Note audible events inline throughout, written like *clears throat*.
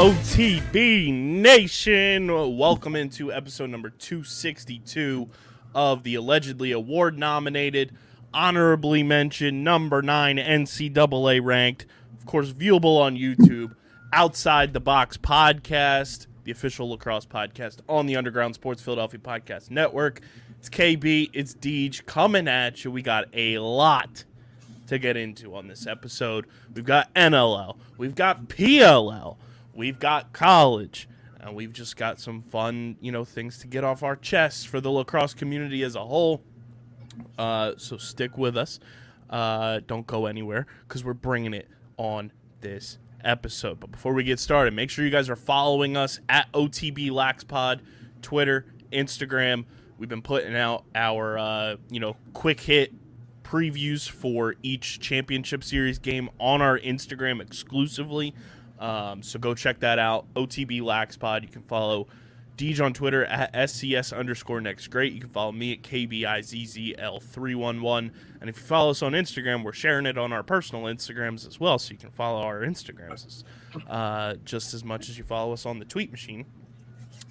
OTB Nation? Welcome into episode number 262 of the allegedly award nominated, honorably mentioned, number nine NCAA ranked, of course, viewable on YouTube, Outside the Box podcast, the official lacrosse podcast on the Underground Sports Philadelphia Podcast Network. It's KB, it's Deej coming at you. We got a lot to get into on this episode. We've got NLL, we've got PLL, we've got college, and we've just got some fun, you know, things to get off our chests for the lacrosse community as a whole. Uh, so stick with us. Uh, don't go anywhere because we're bringing it on this episode. But before we get started, make sure you guys are following us at OTB LaxPod, Twitter, Instagram. We've been putting out our, uh, you know, quick hit previews for each championship series game on our Instagram exclusively. Um, so go check that out. OTB LaxPod. You can follow Deej on Twitter at SCS underscore next great. You can follow me at KBIZZL311. And if you follow us on Instagram, we're sharing it on our personal Instagrams as well. So you can follow our Instagrams uh, just as much as you follow us on the tweet machine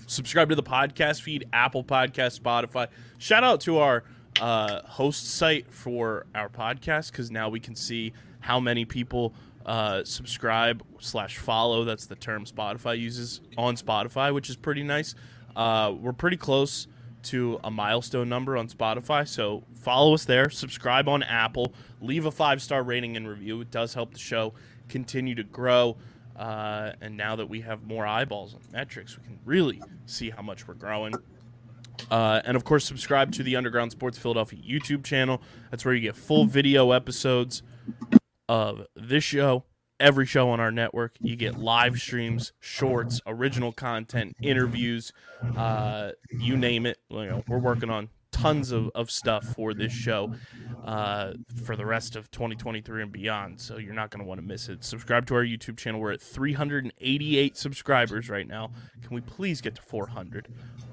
subscribe to the podcast feed apple podcast spotify shout out to our uh, host site for our podcast because now we can see how many people uh, subscribe slash follow that's the term spotify uses on spotify which is pretty nice. Uh, we're pretty close to a milestone number on spotify so follow us there. Subscribe on apple. Leave a five star rating and review. It does help the show continue to grow uh, and now that we have more eyeballs on metrics, we can really see how much we're growing. Uh, and of course, subscribe to the Underground Sports Philadelphia YouTube channel. That's where you get full video episodes of this show, every show on our network. You get live streams, shorts, original content, interviews, uh, you name it. You know, we're working on tons of, of stuff for this show uh, for the rest of 2023 and beyond. So you're not going to want to miss it. Subscribe to our YouTube channel. We're at 388 subscribers right now. Can we please get to 400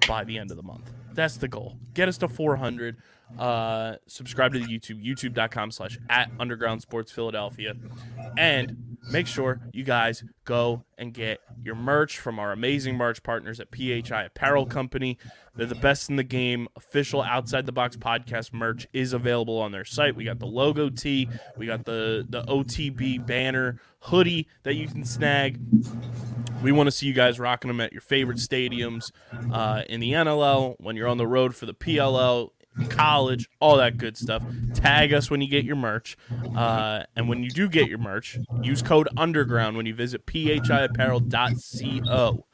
by the end of the month? That's the goal. Get us to 400. Uh, subscribe to the YouTube, youtube.com slash at underground sports Philadelphia. And make sure you guys go and get your merch from our amazing merch partners at PHI Apparel Company. They're the best in the game. Official Outside the Box podcast merch is available on their site. We got the logo tee, we got the the OTB banner hoodie that you can snag. We want to see you guys rocking them at your favorite stadiums uh, in the NLL, when you're on the road for the PLL, college, all that good stuff. Tag us when you get your merch. Uh, and when you do get your merch, use code UNDERGROUND when you visit phiapparel.co.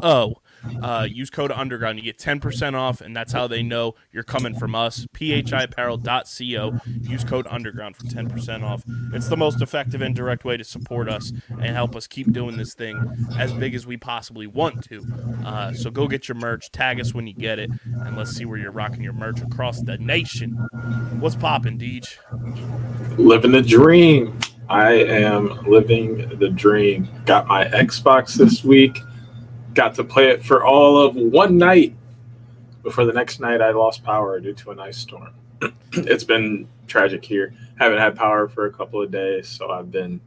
.co. Uh, use code underground you get 10% off and that's how they know you're coming from us phiapparel.co use code underground for 10% off it's the most effective and direct way to support us and help us keep doing this thing as big as we possibly want to uh, so go get your merch tag us when you get it and let's see where you're rocking your merch across the nation what's popping Deej? living the dream. I am living the dream. Got my Xbox this week. Got to play it for all of one night. Before the next night, I lost power due to an ice storm. *clears throat* it's been tragic here. Haven't had power for a couple of days, so I've been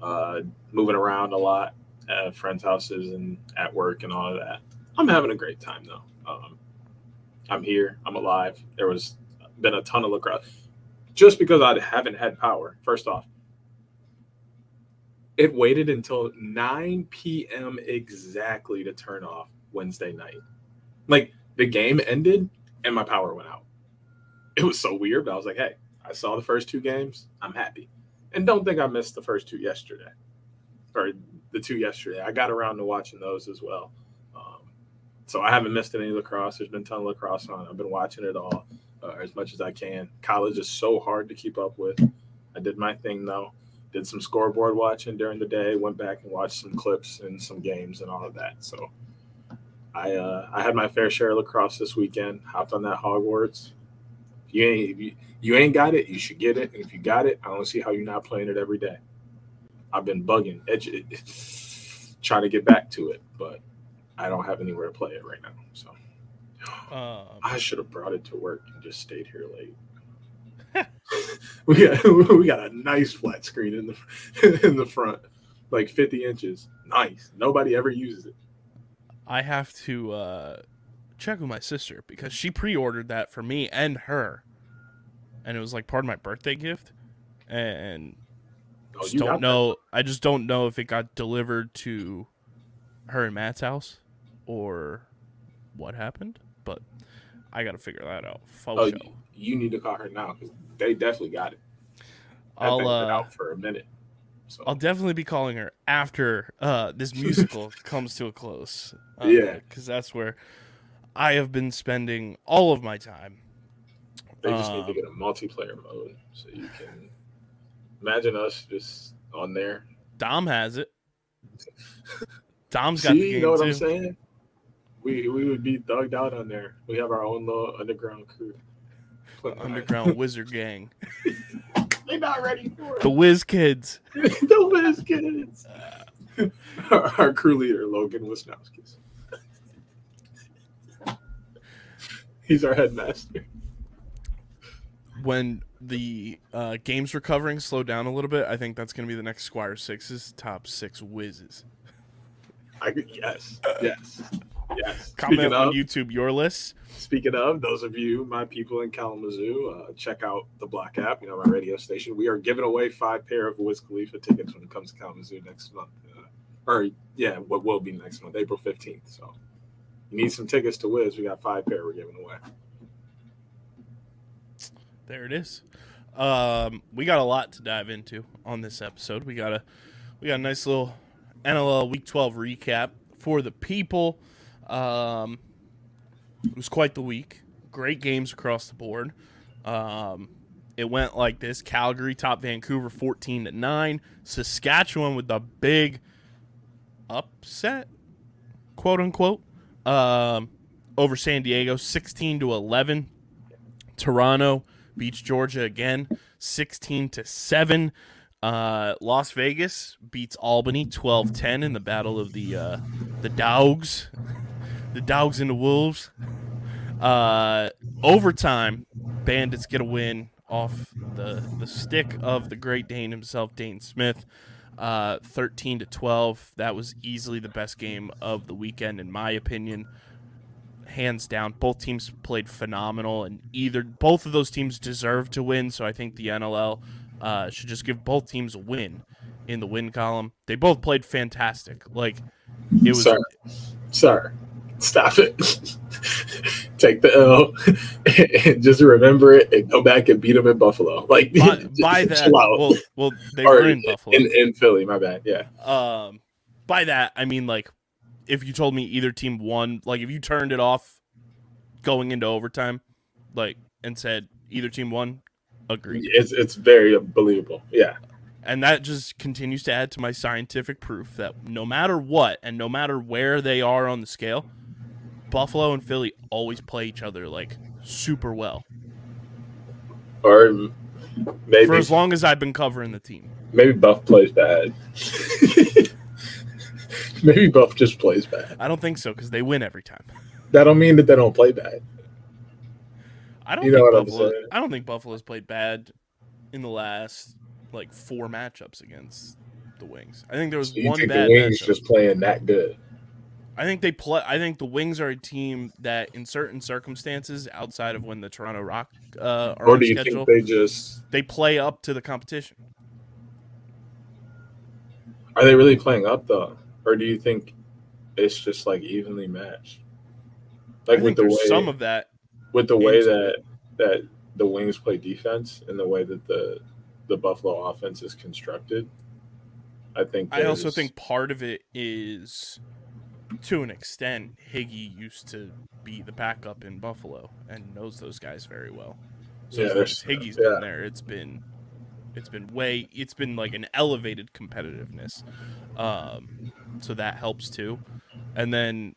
uh, moving around a lot at friends' houses and at work and all of that. I'm having a great time though. Um, I'm here. I'm alive. There was been a ton of lacrosse. just because I haven't had power. First off, it waited until 9 p.m. exactly to turn off Wednesday night. Like the game ended and my power went out. It was so weird, but I was like, hey, I saw the first two games. I'm happy. And don't think I missed the first two yesterday or the two yesterday. I got around to watching those as well. Um, so I haven't missed any lacrosse. There's been a ton of lacrosse on. I've been watching it all uh, as much as I can. College is so hard to keep up with. I did my thing though. Did some scoreboard watching during the day. Went back and watched some clips and some games and all of that. So I uh, I had my fair share of lacrosse this weekend. Hopped on that Hogwarts. If you ain't if you, you ain't got it, you should get it. And if you got it, I don't see how you're not playing it every day. I've been bugging, *sighs* trying to get back to it, but I don't have anywhere to play it right now. So Um, I should have brought it to work and just stayed here late. *laughs* we got *laughs* we got a nice flat screen in the *laughs* in the front, like 50 inches. Nice. Nobody ever uses it. I have to uh, check with my sister because she pre-ordered that for me and her, and it was like part of my birthday gift. And Oh, just don't that? know. I just don't know if it got delivered to her and Matt's house or what happened. But I got to figure that out. Faux Oh, show. You, need to call her now because they definitely got it. That I'll uh, out for a minute. So I'll definitely be calling her after uh, this *laughs* musical comes to a close. Uh, Yeah. because that's where I have been spending all of my time. they just need to um, get a multiplayer mode so you can imagine us just on there. Dom has it. *laughs* Dom's got the game you know what too. I'm saying? We we would be thugged out on there. We have our own little underground crew. Underground Wizard Gang, *laughs* They're not ready for it. the. Whiz Kids. *laughs* the Whiz Kids. our, *laughs* our crew leader, Logan Wisnauskas. He's our headmaster. When the uh, games recovering slow down a little bit, I think that's going to be the next Squire Six's top six whizzes. I, yes, yes, yes. *laughs* Comment Speaking on of, YouTube your list. Speaking of, those of you, my people in Kalamazoo, uh, check out the Black app, you know, my radio station. We are giving away five pair of Wiz Khalifa tickets when it comes to Kalamazoo next month. Uh, or, yeah, what will be next month, April 15th. So, you need some tickets to Wiz. We got five pair we're giving away. There it is. Um, we got a lot to dive into on this episode. We got a we got a nice little NLL Week 12 recap for the people. Um, it was quite the week. Great games across the board. Um, it went like this: Calgary top Vancouver 14 to nine. Saskatchewan with the big upset, quote unquote, um, over San Diego 16 to 11. Toronto beats Georgia again, sixteen to seven. Uh, Las Vegas beats Albany 12-10 in the battle of the uh, the dogs, the dogs and the wolves. Uh, overtime, Bandits get a win off the the stick of the Great Dane himself, Dane Smith. Uh, 13 to 12. That was easily the best game of the weekend, in my opinion hands down. Both teams played phenomenal, and either both of those teams deserve to win. So I think the NLL uh, should just give both teams a win in the win column. They both played fantastic. Like it was. Sir, sir, stop it. *laughs* Take the L *laughs* and just remember it and go back and beat them in Buffalo. Like, By, *laughs* just by that, well, well, they Or were in Buffalo. In, in Philly, my bad. Yeah. um, by that, I mean like if you told me either team won, like if you turned it off going into overtime, like and said either team won, agree. It's it's very believable. Yeah. And that just continues to add to my scientific proof that no matter what and no matter where they are on the scale, Buffalo and Philly always play each other like super well. Or maybe For as long as I've been covering the team. maybe Buff plays bad. *laughs* maybe Buff just plays bad. I don't think so because they win every time. That don't mean that they don't play bad. I don't You know think Buffalo. I don't think Buffalo's played bad in the last like four matchups against the Wings. I think there was So one think bad the Wings matchup. just playing that good? I think they play. I think the Wings are a team that, in certain circumstances, outside of when the Toronto Rock uh, are Or do you schedule, think they just they play up to the competition. are they really playing up though, or do you think it's just like evenly matched? Like I with the way some of that. with the way that that the Wings play defense and the way that the the Buffalo offense is constructed. I think I also think part of it is, to an extent, Higgy used to be the backup in Buffalo and knows those guys very well. So Yeah, as there's- Higgy's yeah. been there, it's been, it's been way, it's been like an elevated competitiveness. Um, so that helps too. And then,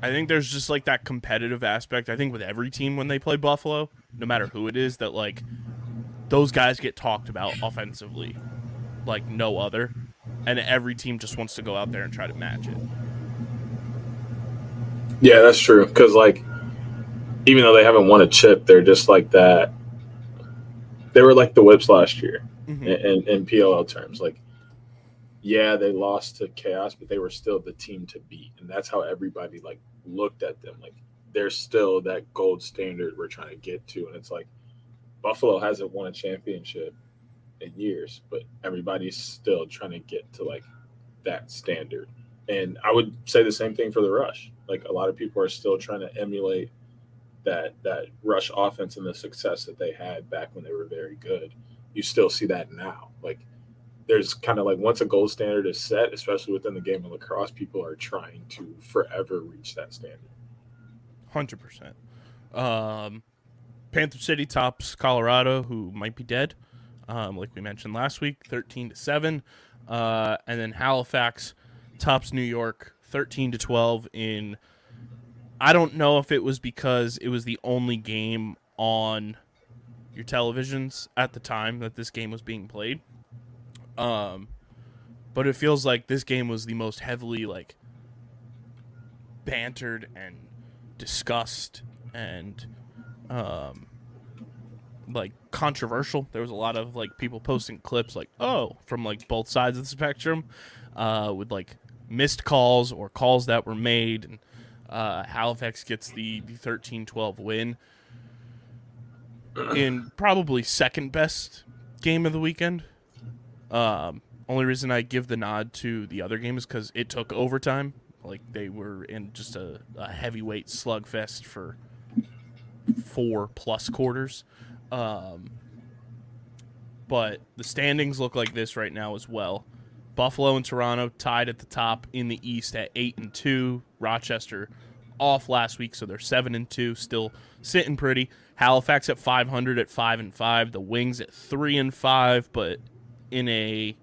I think there's just like that competitive aspect. I think with every team when they play Buffalo, no matter who it is, that like those guys get talked about offensively like no other, and every team just wants to go out there and try to match it. Yeah, that's true. Because like, even though they haven't won a chip, they're just like that. They were like the Whips last year Mhm. in, in, in PLL terms. Like, yeah, they lost to Chaos, but they were still the team to beat, and that's how everybody like looked at them. Like, they're still that gold standard we're trying to get to, and it's like Buffalo hasn't won a championship in years, but everybody's still trying to get to like that standard. And I would say the same thing for the rush. Like a lot of people are still trying to emulate that that rush offense and the success that they had back when they were very good. You still see that now. Like there's kind of like once a gold standard is set, especially within the game of lacrosse, people are trying to forever reach that standard. Hundred percent. Um, Panther City tops Colorado, who might be dead, um, like we mentioned last week, thirteen to seven, uh, and then Halifax tops New York, thirteen to twelve. In I don't know if it was because it was the only game on your televisions at the time that this game was being played. Um, but it feels like this game was the most heavily like bantered and discussed and um like controversial. There was a lot of like people posting clips like oh from like both sides of the spectrum uh with like missed calls or calls that were made and uh halifax gets the the 13-12 win. In probably second best game of the weekend. Um only reason i give the nod to the other game is because it took overtime. Like they were in just a, a heavyweight slugfest for four plus quarters. Um, but the standings look like this right now as well. Buffalo and Toronto tied at the top in the East at eight and two. Rochester off last week, so they're seven and two, still sitting pretty. Halifax at five hundred at five and five. The Wings at three and five, but in a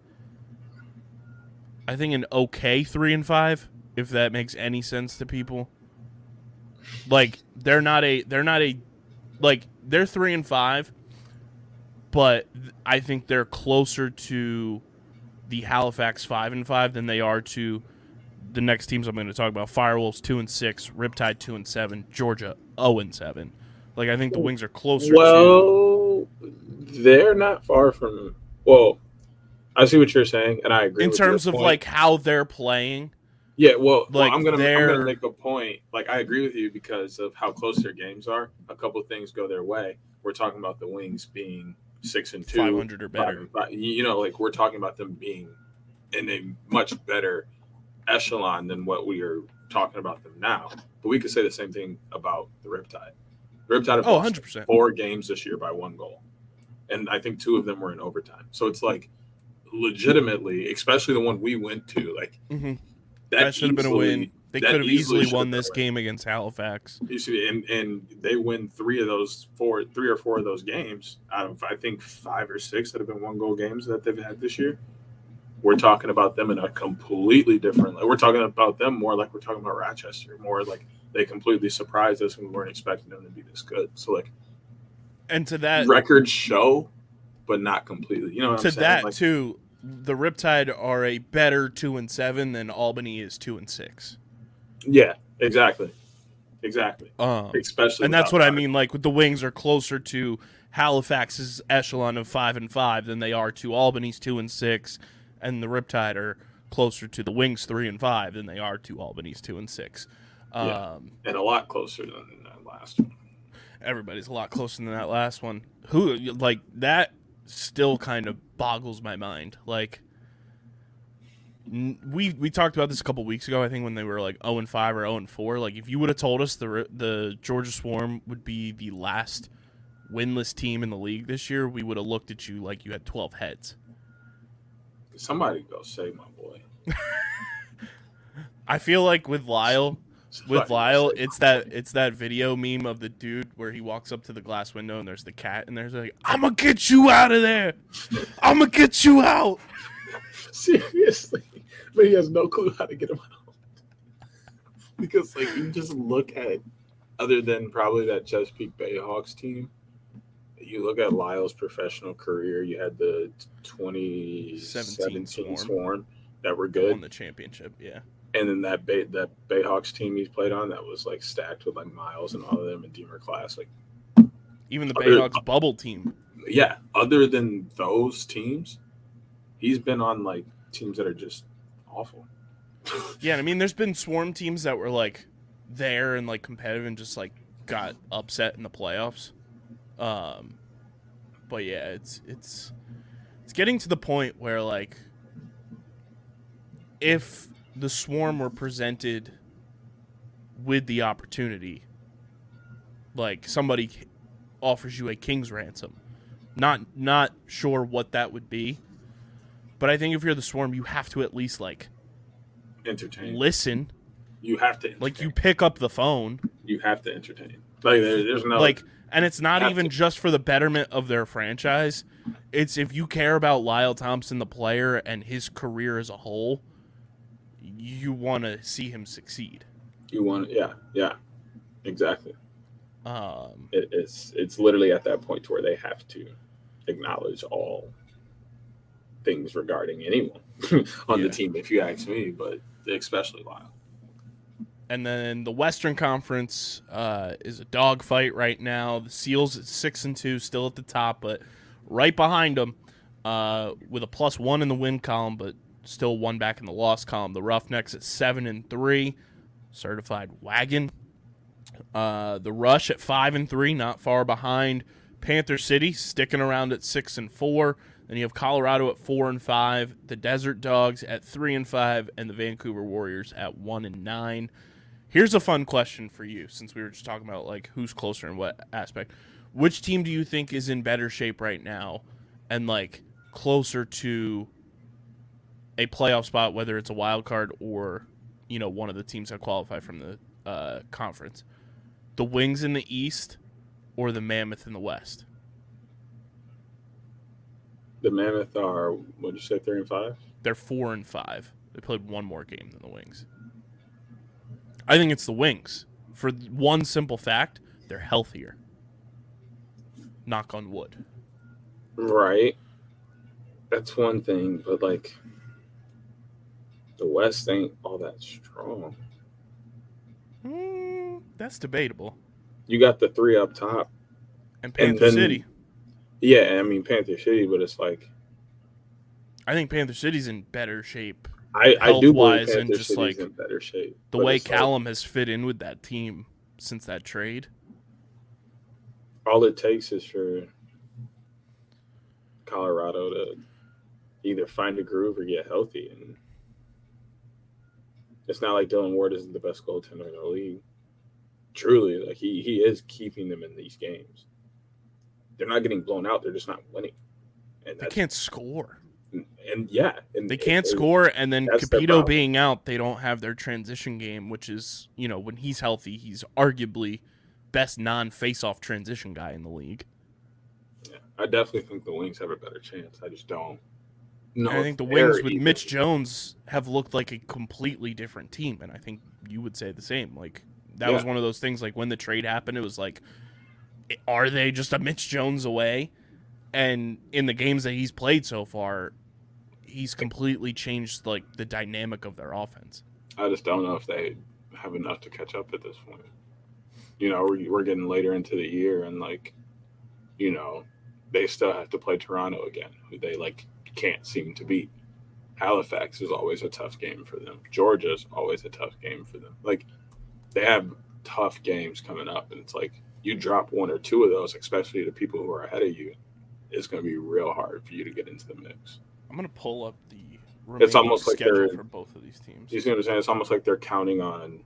I think an okay three and five, if that makes any sense to people. Like they're not a they're not a like they're three and five, but I think they're closer to the Halifax five and five than they are to the next teams I'm going to talk about. Firewolves two and six, Riptide two and seven, Georgia zero and seven. Like I think the Wings are closer to Well, they're not far from. Well, I see what you're saying, and I agree. in terms of point. like how they're playing. Yeah, well, well I'm gonna I'm gonna make a point. Like I agree with you because of how close their games are. A couple of things go their way. We're talking about the Wings being six and two, 500 or better. five. You know, like we're talking about them being in a much better echelon than what we are talking about them now. But we could say the same thing about the Riptide. Riptide have Oh, lost 100%. four games this year by one goal, and I think two of them were in overtime. So it's like legitimately, especially the one we went to, like Mhm. That, That, should have been a win. They could have easily easily won this game against Halifax. You and and they win three of those four, three or four of those games out of I think five or six that have been one goal games that they've had this year. We're talking about them in a completely different. We're talking about them more like we're talking about Rochester, more like they completely surprised us and we weren't expecting them to be this good. So like And to that records show, but not completely. You know what to I'm saying? that Like, too, the Riptide are a better two and seven than Albany is two and six. yeah, exactly, exactly. Um, Especially, and that's what I mean. Like the Wings are closer to Halifax's echelon of five and five than they are to Albany's two and six, and the Riptide are closer to the Wings three and five than they are to Albany's two and six. Um, Yeah. and a lot closer than that last one. Everybody's a lot closer than that last one. Who like that still kind of boggles my mind. Like n- we we talked about this a couple weeks ago. I think when they were like zero and five or zero and four. Like if you would have told us the the Georgia Swarm would be the last winless team in the league this year, we would have looked at you like you had twelve heads. Somebody go save my boy. *laughs* I feel like with Lyle, *laughs* with Lyle, it's that it's that video meme of the dude where he walks up to the glass window and there's the cat and there's like, "I'm gonna get you out of there. I'm gonna get you out." *laughs* seriously, but he has no clue how to get him out. *laughs* because like you just look at, other than probably that Chesapeake Bayhawks team, you look at Lyle's professional career. You had the 2017 Swarm. swarm. that were Won good, the championship, yeah. And then that Bay, that Bayhawks team he's played on that was like stacked with like Miles and all of them and Deemer class. Like Even the Other- Bayhawks bubble team. yeah, other than those teams, he's been on like teams that are just awful. Yeah, I mean, there's been swarm teams that were like there and like competitive and just like got upset in the playoffs. Um, but yeah, it's it's it's getting to the point where like if the swarm were presented with the opportunity, like somebody offers you a king's ransom, not not sure what that would be, but I think if you're the swarm, you have to at least like Entertain. listen. You have to like you pick up the phone. You have to entertain. Like there, there's no like and it's not even just for the betterment of their franchise. It's if you care about lyle thompson the player and his career as a whole you want to see him succeed you want yeah yeah exactly. um It, it's it's literally at that point where they have to acknowledge all things regarding anyone *laughs* on Yeah. the team. If you ask me, but especially Lyle. and then the western conference uh, is a dogfight right now the seals at six and two still at the top but right behind them uh, with a plus one in the win column but still one back in the loss column. The roughnecks at seven and three certified wagon. Uh, the rush at five and three not far behind. Panther city sticking around at six and four. Then you have colorado at four and five the desert dogs at three and five and the vancouver warriors at one and nine. Here's a fun question for you since we were just talking about like who's closer in what aspect. Which team do you think is in better shape right now and like closer to a playoff spot whether it's a wild card or you know one of the teams that qualify from the uh, conference? The Wings in the East or the Mammoth in the West? The Mammoth are what did you say three and five? They're 4 and 5. They played one more game than the Wings. I think it's the Wings for one simple fact, they're healthier. Knock on wood. Right. That's one thing, but like the West ain't all that strong. Mm, that's debatable. You got the three up top. And Panther then- City. Yeah, I mean Panther City, but it's like I think Panther City's in better shape. I, I do believe and just, City's like, in better shape. The way it's like, Callum has fit in with that team since that trade. all it takes is for Colorado to either find a groove or get healthy, and it's not like Dillon Ward isn't the best goaltender in the league. Truly, like he he is keeping them in these games. They're not getting blown out; they're just not winning. And They can't score. and yeah, and They can't score, and then Cupido being out, they don't have their transition game, which is, you know, when he's healthy, he's arguably best non-face-off transition guy in the league. Yeah, I definitely think the Wings have a better chance. I just don't. No, And I think the Wings with Mitch Jones have looked like a completely different team, and I think you would say the same. Like that was one of those things. Like when the trade happened, it was like, are they just a Mitch Jones away? And in the games that he's played so far, he's completely changed like the dynamic of their offense. I just don't know if they have enough to catch up at this point. You know, we're, we're getting later into the year, and like, you know, they still have to play Toronto again, who they like can't seem to beat. Halifax is always a tough game for them. Georgia's always a tough game for them. Like they have tough games coming up, and it's like you drop one or two of those, especially the people who are ahead of you, it's going to be real hard for you to get into the mix. I'm gonna pull up the. It's almost like they're- for both of these teams. You see what I'm saying? It's almost like they're counting on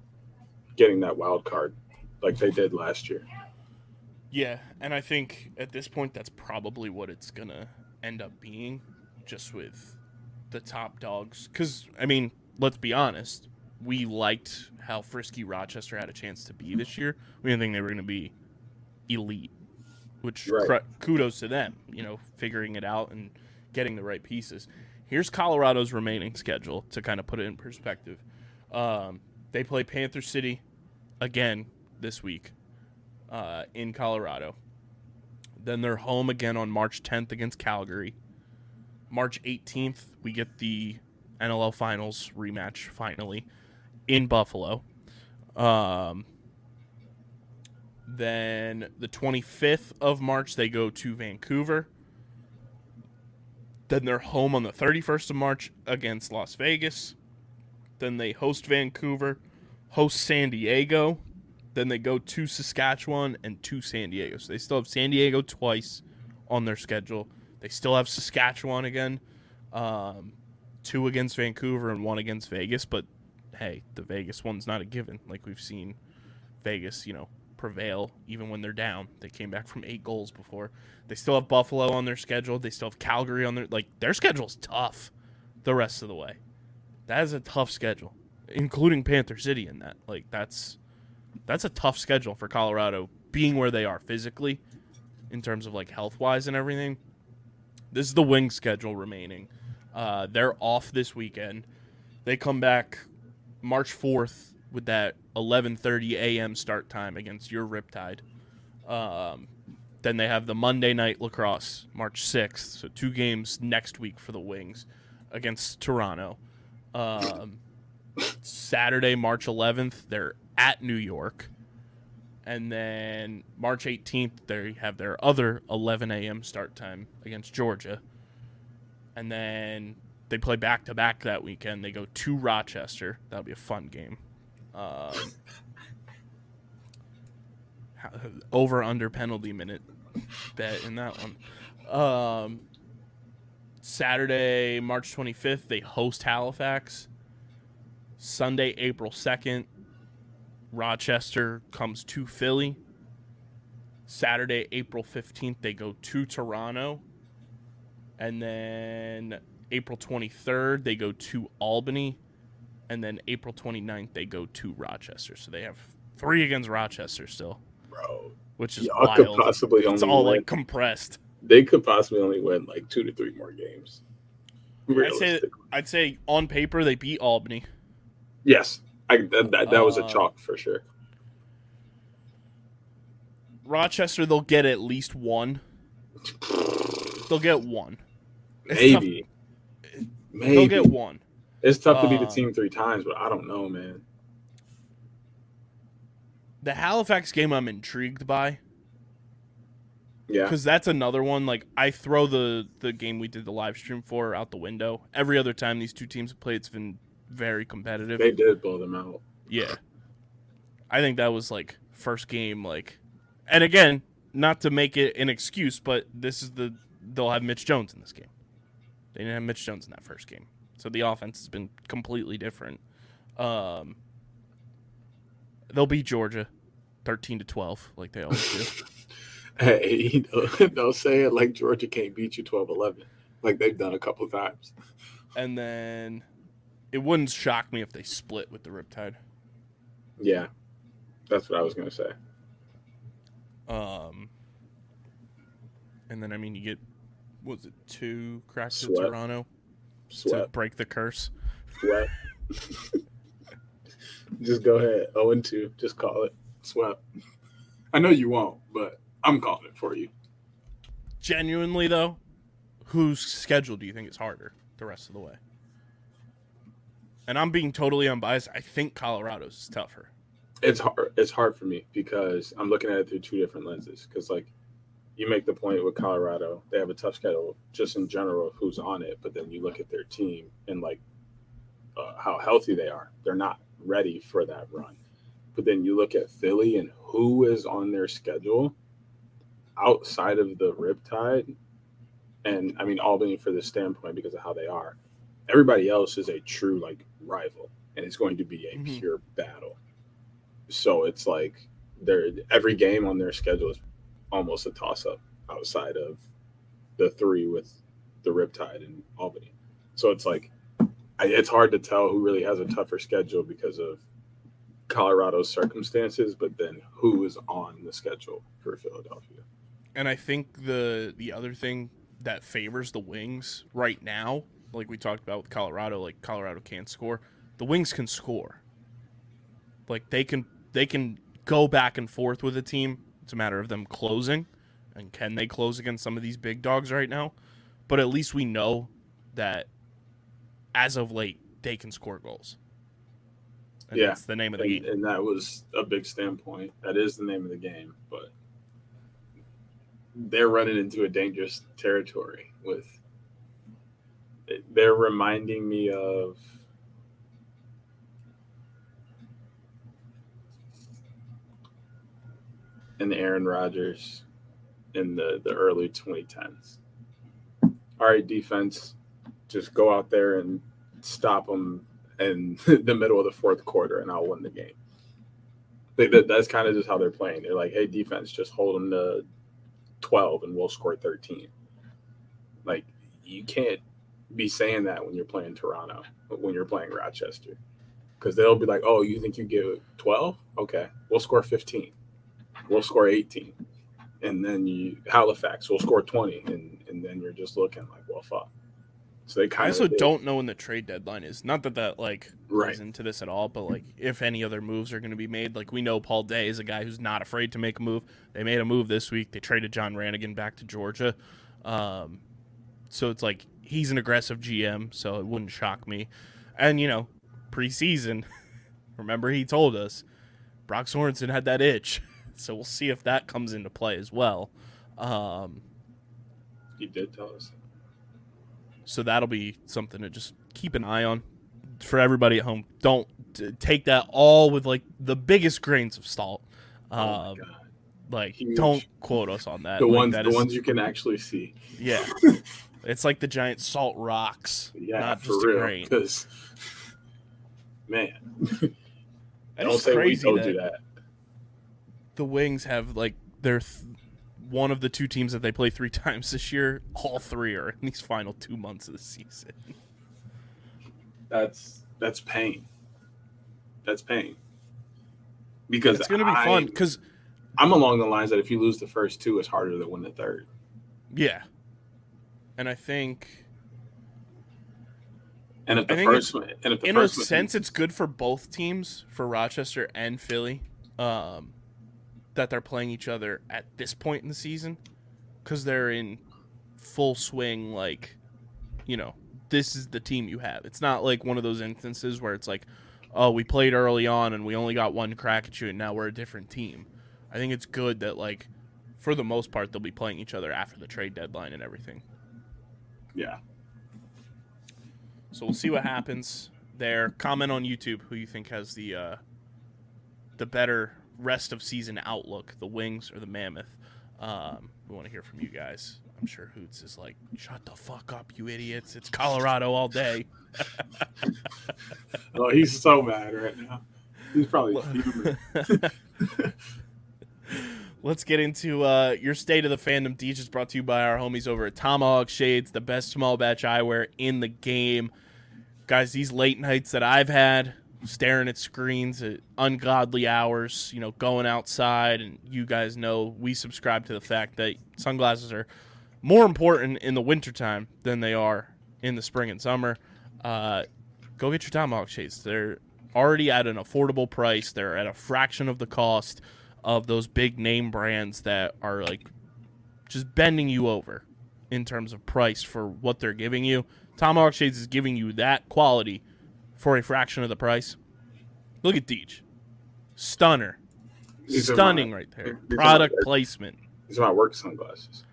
getting that wild card, like they did last year. Yeah, and I think at this point that's probably what it's gonna end up being, just with the top dogs. Because I mean, let's be honest, we liked how frisky Rochester had a chance to be this year. We didn't think they were gonna be elite, which Right. kudos to them. You know, figuring it out and getting the right pieces. Here's Colorado's remaining schedule to kind of put it in perspective. Um, they play Panther City again this week uh, in Colorado. Then they're home again on March 10th against Calgary. March 18th, we get the NLL Finals rematch finally in Buffalo. Um, then the 25th of March, they go to Vancouver. Then they're home on the 31st of March against Las Vegas. Then they host Vancouver, host San Diego, then they go to Saskatchewan and to San Diego. So they still have San Diego twice on their schedule. They still have Saskatchewan again, um, two against Vancouver and one against Vegas. But hey, the Vegas one's not a given. Like we've seen Vegas, you know, prevail even when they're down. They came back from eight goals before. They still have Buffalo on their schedule. They still have Calgary on their like their schedule's tough the rest of the way. That is a tough schedule, including Panther City in that. Like that's that's a tough schedule for Colorado, being where they are physically, in terms of like health wise and everything. This is the wing schedule remaining. Uh, they're off this weekend. They come back March fourth with that eleven thirty a.m. start time against your Riptide. Um, then they have the Monday night lacrosse, March sixth. So two games next week for the Wings against Toronto. Um, Saturday, March 11th, they're at New York. And then March 18th, they have their other 11 a.m. start time against Georgia. And then they play back to back that weekend. They go to Rochester. That'll be a fun game. Um, over under penalty minute bet in that one. Um, Saturday, March 25th, they host Halifax. Sunday, April 2nd, Rochester comes to Philly. Saturday, April 15th, they go to Toronto. And then April 23rd, they go to Albany. And then April 29th, they go to Rochester. So they have three against Rochester still, Bro, which is y'all could wild. possibly It's all win. like compressed. they could possibly only win like two to three more games. I'd say, I'd say on paper, they beat Albany. yes, I, that, that, that was a Uh, chalk for sure. Rochester, they'll get at least one. They'll get one. It's tough- Maybe, They'll get one. it's tough to beat the Um, team three times, but I don't know, man. The Halifax game, I'm intrigued by Yeah, because that's another one. Like I throw the the game we did the live stream for out the window. Every other time these two teams have played, it's been very competitive. they did blow them out. Yeah. I think that was like first game like and again, not to make it an excuse, but this is the they'll have Mitch Jones in this game. They didn't have Mitch Jones in that first game. So the offense has been completely different. Um they'll beat Georgia 13 to 12 like they always do. *laughs* Hey, *laughs* don't say it like Georgia can't beat you 12-11, like they've done a couple of times. and then it wouldn't shock me if they split with the Riptide. Yeah, that's what I was gonna say. Um, and then I mean, you get was it two cracks Sweat. Toronto to break the curse. sweat. *laughs* Just go ahead. 0 and 2. Just call it. Sweat. I know you won't, but I'm calling it for you. Genuinely though, whose schedule do you think is harder the rest of the way? And I'm being totally unbiased. I think Colorado's is tougher. It's hard. It's hard for me because I'm looking at it through two different lenses. Because like, you make the point with Colorado, they have a tough schedule just in general who's on it. But then you look at their team and like uh, how healthy they are. They're not ready for that run. But then you look at Philly and who is on their schedule outside of the Riptide, and I mean Albany for the standpoint because of how they are. Everybody else is a true like rival, and it's going to be a Mhm. pure battle. So it's like they're every game on their schedule is almost a toss up outside of the three with the Riptide and Albany. So it's like I, it's hard to tell who really has a tougher schedule because of Colorado's circumstances, but then who is on the schedule for Philadelphia? And I think the the other thing that favors the Wings right now, like we talked about with Colorado, like Colorado can't score. The Wings can score. Like they can they can go back and forth with a team. It's a matter of them closing. And can they close against some of these big dogs right now? But at least we know that as of late, they can score goals. And Yeah. that's the name of the And, game. and that was a big standpoint. That is the name of the game, but they're running into a dangerous territory with. They're reminding me of an Aaron Rodgers in the, the early 2010s. All right, defense, just go out there and stop them in *laughs* the middle of the fourth quarter, and I'll win the game. That's kind of just how they're playing. They're like, hey, defense, just hold them to 12 and we'll score 13. Like, you can't be saying that when you're playing Toronto, when you're playing Rochester. Because they'll be like, oh, you think you give 12? Okay, we'll score 15. We'll score 18. And then you, Halifax will score 20. And, and then you're just looking like, well, fuck. So they I kind also of don't know when the trade deadline is. Not that that like Right. plays into this at all, but like if any other moves are going to be made, like we know Paul Day is a guy who's not afraid to make a move. They made a move this week. They traded John Ranigan back to Georgia, um, so it's like he's an aggressive GM, so it wouldn't shock me. And you know, preseason, *laughs* remember he told us Brock Sorensen had that itch, *laughs* so we'll see if that comes into play as well. Um, He did tell us. So that'll be something to just keep an eye on for everybody at home. Don't t- take that all with like the biggest grains of salt. Oh Um, God. like, Huge. don't quote us on that. The Like, ones, that the is- ones you can actually see. yeah. *laughs* it's like the giant salt rocks, Yeah, not just a real. grain. Because, man, *laughs* don't say we crazy told that you that. the Wings have like they're th- one of the two teams that they play three *laughs* times this year. All three are in these final two months of the season. That's that's pain. That's pain. Because It's going to be I- fun because I'm along the lines that if you lose the first two, it's harder to win the third. yeah, and I think And if the first and if the in a first one- sense, it's good for both teams, for Rochester and Philly, um, that they're playing each other at this point in the season, because they're in full swing. Like, you know, this is the team you have. It's not like one of those instances where it's like, oh, we played early on and we only got one crack at you, and now we're a different team. I think it's good that like, for the most part, they'll be playing each other after the trade deadline and everything. Yeah, So we'll see what happens there. Comment on YouTube who you think has the uh, the better rest of season outlook, the Wings or the Mammoth. Um, we want to hear from you guys. I'm sure Hoots is like, "Shut the fuck up, you idiots! It's Colorado all day." *laughs* oh, he's so mad right now. He's probably. *laughs* *laughs* Let's get into uh, your state of the fandom. Deej is brought to you by our homies over at Tomahawk Shades, the best small batch eyewear in the game. Guys, these late nights that I've had, staring at screens at ungodly hours, you know, going outside, and you guys know we subscribe to the fact that sunglasses are more important in the wintertime than they are in the spring and summer. Uh, go get your Tomahawk Shades. They're already at an affordable price, they're at a fraction of the cost of those big name brands that are like just bending you over in terms of price for what they're giving you. Tomahawk Shades is giving you that quality for a fraction of the price. Look at Deej. Stunner. These Stunning my- right there. are my Product placement. These are my work sunglasses.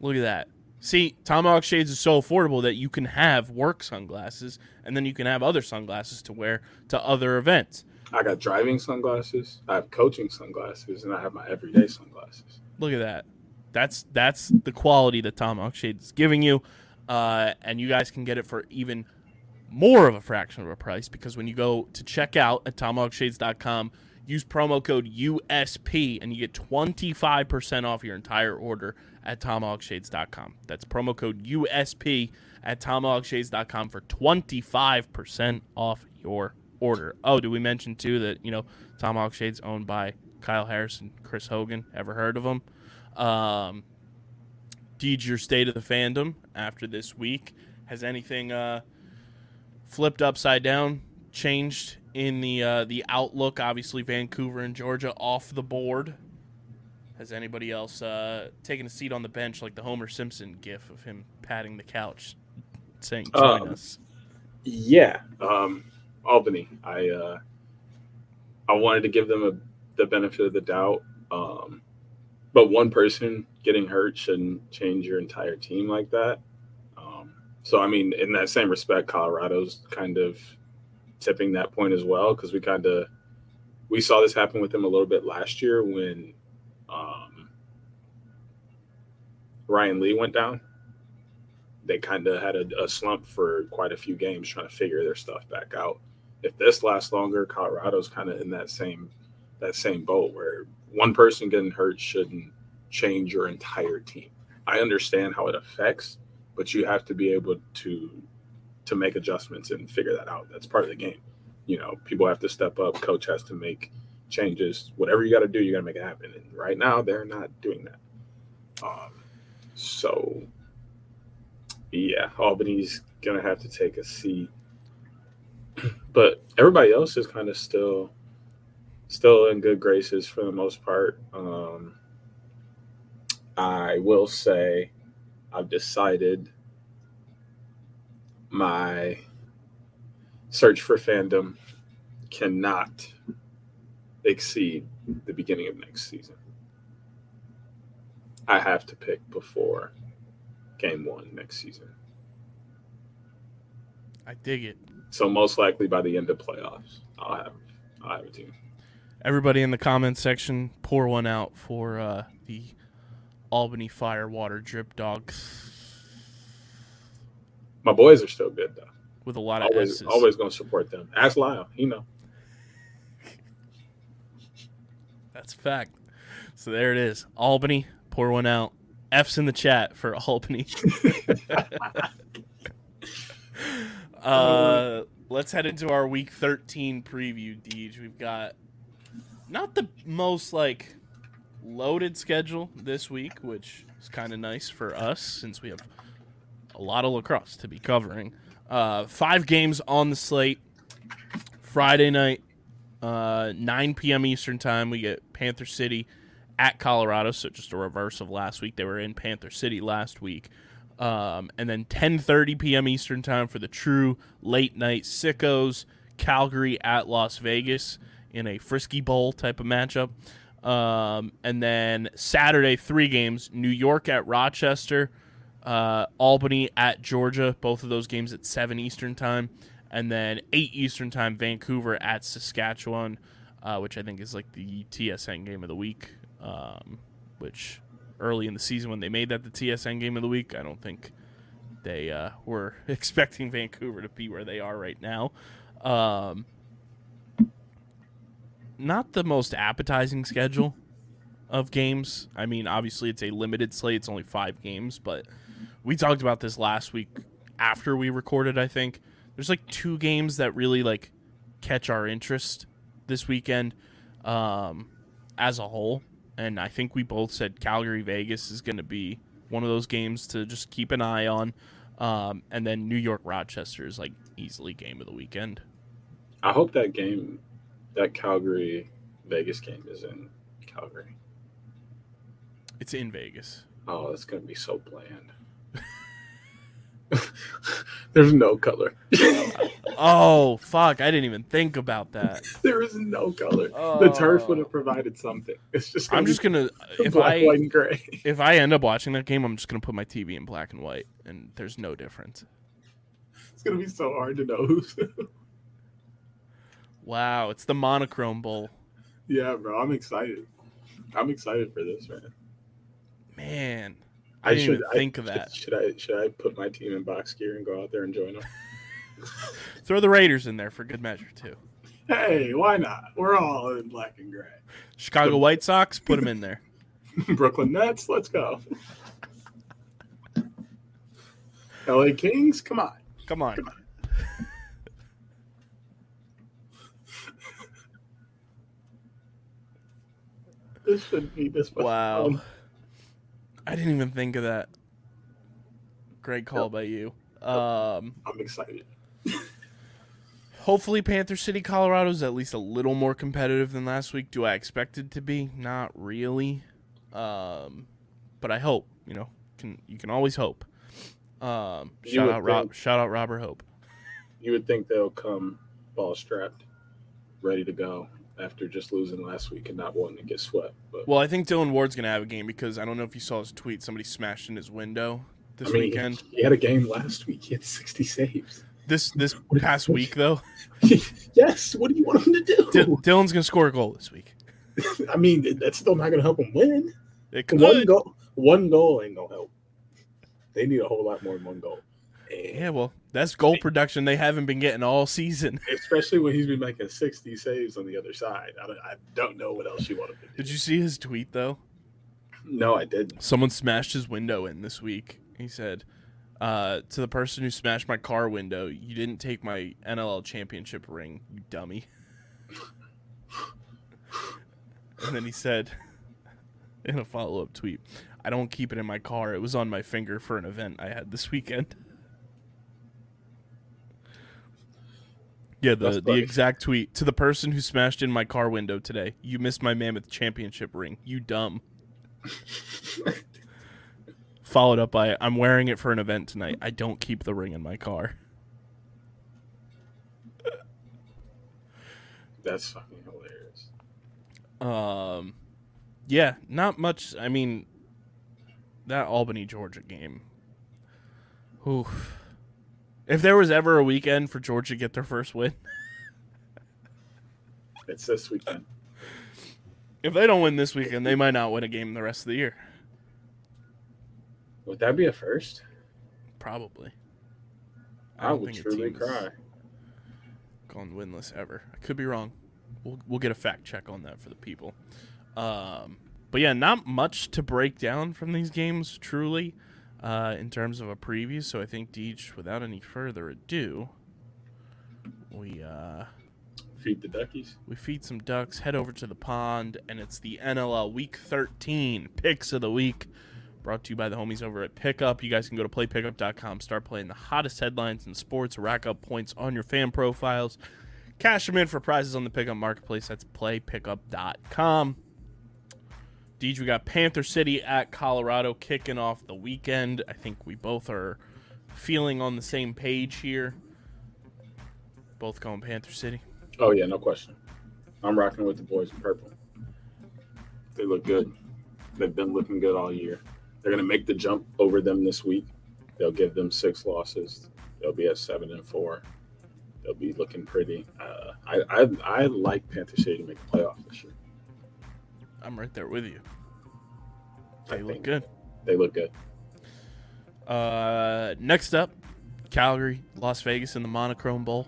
Look at that. See, Tomahawk Shades is so affordable that you can have work sunglasses and then you can have other sunglasses to wear to other events. I got driving sunglasses, I have coaching sunglasses, and I have my everyday sunglasses. Look at that. That's that's the quality that Tomahawk Shades is giving you, uh, and you guys can get it for even more of a fraction of a price because when you go to check out at tomahawkshades.com, use promo code USP and you get 25% off your entire order at tomahawkshades.com. That's promo code USP at tomahawkshades.com for 25% off your order. Oh, did we mention too that, you know, Tomahawk Shades owned by Kyle Harrison, Chris Hogan? Ever heard of them? Um, Deej, your state of the fandom after this week. Has anything uh, flipped upside down, changed in the uh, the outlook? Obviously, Vancouver and Georgia off the board. Has anybody else uh, taken a seat on the bench like the Homer Simpson gif of him patting the couch, saying "Join Um, us"? Yeah, um, Albany. I uh, I wanted to give them a, the benefit of the doubt, um, but one person getting hurt shouldn't change your entire team like that. Um, so, I mean, in that same respect, Colorado's kind of tipping that point as well because we kind of we saw this happen with them a little bit last year when um, Ryan Lee went down they kind of had a, a slump for quite a few games trying to figure their stuff back out. If this lasts longer, Colorado's kind of in that same that same boat where one person getting hurt shouldn't change your entire team. I understand how it affects, but you have to be able to to make adjustments and figure that out. That's part of the game. You know, people have to step up. Coach has to make changes. Whatever you got to do, you got to make it happen. And right now, they're not doing that. Um, so yeah, Albany's gonna have to take a seat. But everybody else is kind of still still in good graces for the most part. Um, I will say I've decided my search for fandom cannot exceed the beginning of next season. I have to pick before game one next season. I dig it. So most likely by the end of playoffs, I'll have I'll have a team. Everybody in the comments section, pour one out for uh, the Albany Firewater Drip Dog My boys are still good though. with a lot of Always S's. always gonna support them. Ask Lyle, you know. That's a fact. So there it is. Albany, pour one out. F's in the chat for Albany. *laughs* *laughs* uh, let's head into our week 13 preview, Deej. We've got not the most like loaded schedule this week, which is kind of nice for us since we have a lot of lacrosse to be covering. Uh, five games on the slate. Friday night, uh, 9 p.m. Eastern time, we get Panther City at Colorado. So just a reverse of last week. They were in Panther City last week. Um, and then 10:30 p.m. Eastern time for the true late night sickos. Calgary at Las Vegas in a Frisky Bowl type of matchup. Um, and then Saturday, three games: New York at Rochester, uh, Albany at Georgia. Both of those games at seven Eastern time, and then eight Eastern time, Vancouver at Saskatchewan, uh, which I think is like the TSN game of the week. Um, which early in the season when they made that the TSN game of the week, I don't think they uh, were *laughs* expecting Vancouver to be where they are right now. Um, not the most appetizing schedule of games. I mean, obviously it's a limited slate; it's only five games. But we talked about this last week after we recorded. I think there's like two games that really like catch our interest this weekend um, as a whole, and I think we both said Calgary Vegas is going to be one of those games to just keep an eye on. Um, and then New York Rochester is like easily game of the weekend. I hope that game that Calgary Vegas game is in Calgary. It's in Vegas. Oh, it's gonna be so bland. *laughs* There's no color. Oh fuck! I didn't even think about that. *laughs* there is no color. The turf would Oh. have provided something. It's just. I'm just gonna *laughs* if black, I white, and gray. if I end up watching that game, I'm just gonna put my TV in black and white, and there's no difference. It's gonna be so hard to know who's. Wow, it's the monochrome bowl. yeah, bro. I'm excited. I'm excited for this, man. Man, I didn't even think of that. Should, should I should I put my team in box gear and go out there and join them? *laughs* Throw the Raiders in there for good measure too. hey, why not? We're all in black and gray. Chicago White Sox, put them in there. *laughs* *laughs* Brooklyn Nets, let's go. LA Kings, come on. Come on. This shouldn't be this much Wow. fun. I didn't even think of that. Great call by you. Um, I'm excited. *laughs* hopefully, Panther City, Colorado is at least a little more competitive than last week. Do I expect it to be? Not really. Um, but I hope. You know, can you can always hope. Um, shout out Rob. Shout out Robert Hope. You would think they'll come ball strapped, ready to go after just losing last week and not wanting to get swept. But Well, I think Dillon Ward's gonna have a game because I don't know if you saw his tweet. Somebody smashed in his window this I mean, weekend. he had a game last week. He had 60 saves. This this past week though, *laughs* yes. What do you want him to do? Dy- Dillon's gonna score a goal this week. *laughs* I mean, that's still not going to help him win. It One goal, one goal ain't gonna help. They need a whole lot more than one goal. And Yeah, well, that's goal production they haven't been getting all season. *laughs* especially when he's been making 60 saves on the other side. I don't, I don't know what else you want to do. Did you see his tweet though? No, I didn't. Someone smashed his window in this week. He said, uh, "To the person who smashed my car window, you didn't take my NLL championship ring, you dummy." and then he said, *laughs* in a follow-up tweet, "I don't keep it in my car. It was on my finger for an event I had this weekend." Yeah, the, the exact tweet to the person who smashed in my car window today. You missed my mammoth championship ring. You dumb. *laughs* Followed up by I'm wearing it for an event tonight. I don't keep the ring in my car. That's fucking hilarious. Um yeah, not much. I mean that Albany Georgia game. Oof. If there was ever a weekend for Georgia to get their first win, *laughs* It's this weekend. if they don't win this weekend, they might not win a game the rest of the year. Would that be a first? Probably. I, don't would truly cry. gone winless ever. I could be wrong. We'll we'll get a fact check on that for the people. Um, but yeah, not much to break down from these games, truly, uh, in terms of a preview. So I think Deej, without any further ado, we uh, Feed the duckies. we feed some ducks, head over to the pond, and it's the NLL Week 13 picks of the week. Brought to you by the homies over at Pickup. You guys can go to playpickup.com, start playing the hottest headlines in sports, rack up points on your fan profiles, cash them in for prizes on the Pickup Marketplace. That's playpickup.com. Deej, we got Panther City at Colorado kicking off the weekend. I think we both are feeling on the same page here. Both going Panther City. Oh yeah, no question. I'm rocking with the boys in purple. They look good. They've been looking good all year. They're gonna make the jump over them this week. They'll give them six losses. They'll be at seven and four. They'll be looking pretty. Uh, I, I I like Panther City to make the playoff this year. I'm right there with you. I They look good. They look good. Uh, next up, Calgary, Las Vegas in the Monochrome Bowl.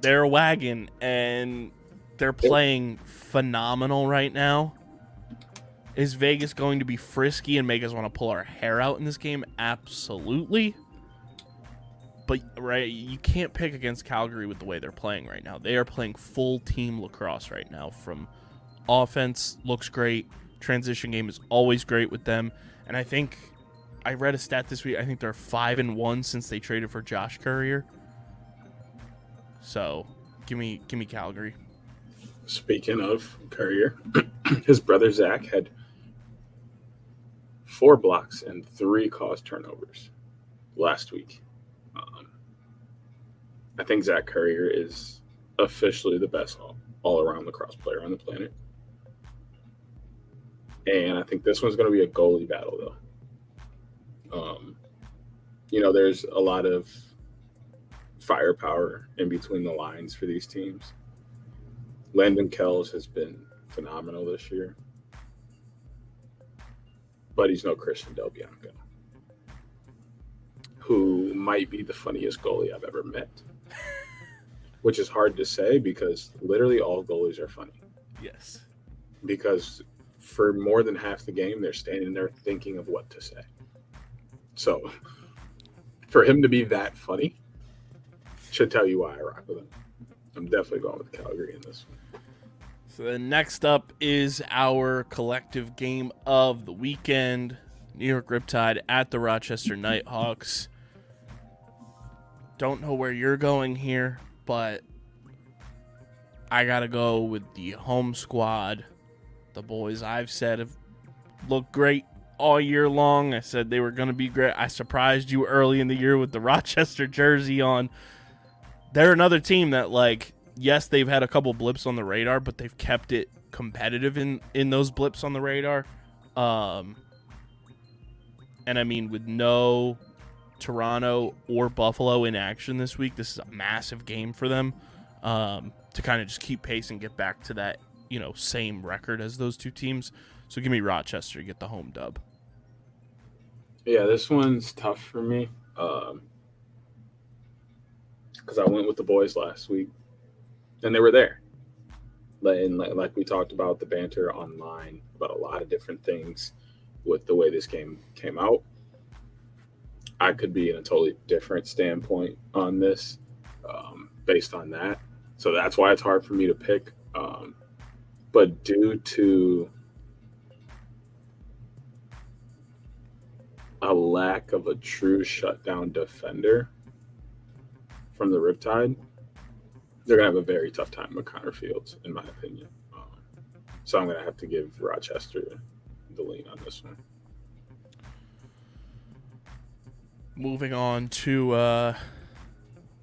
They're a wagon and they're playing phenomenal right now. Is Vegas going to be frisky and make us want to pull our hair out in this game? Absolutely. But right, you can't pick against Calgary with the way they're playing right now. They are playing full team lacrosse right now. From offense looks great, transition game is always great with them, and I think I read a stat this week. I think they're five and one since they traded for Josh Currier. So, give me give me Calgary. Speaking of Currier, *clears throat* his brother Zach had four blocks and three caused turnovers last week. I think Zach Currier is officially the best all, all around lacrosse player on the planet. And I think this one's going to be a goalie battle, though. Um, you know, there's a lot of firepower in between the lines for these teams. Landon Kells has been phenomenal this year, but he's no Christian Del Bianco, who might be the funniest goalie I've ever met. Which is hard to say because literally all goalies are funny. Yes. Because for more than half the game, they're standing there thinking of what to say. So for him to be that funny should tell you why I rock with him. I'm definitely going with Calgary in this one. So then next up is our collective game of the weekend. New York Riptide at the Rochester Knighthawks. Don't know where you're going here, but I gotta go with the home squad. The boys I've said have looked great all year long. I said they were gonna be great. I surprised you early in the year with the *laughs* Rochester jersey on. They're another team that like yes, they've had a couple blips on the radar, but they've kept it competitive in in those blips on the radar. Um, and I mean, with no Toronto or Buffalo in action this week, this is a massive game for them um, to kind of just keep pace and get back to that you know same record as those two teams. So give me Rochester get the home dub. Yeah, this one's tough for me. Um, because I went with the boys last week, and they were there. And like we talked about the banter online about a lot of different things with the way this game came out. I could be in a totally different standpoint on this um, based on that. So that's why it's hard for me to pick. Um, but due to a lack of a true shutdown defender from the Riptide, they're gonna have a very tough time with Connor Fields, in my opinion. Um, so I'm gonna have to give Rochester the lean on this one. Moving on to uh,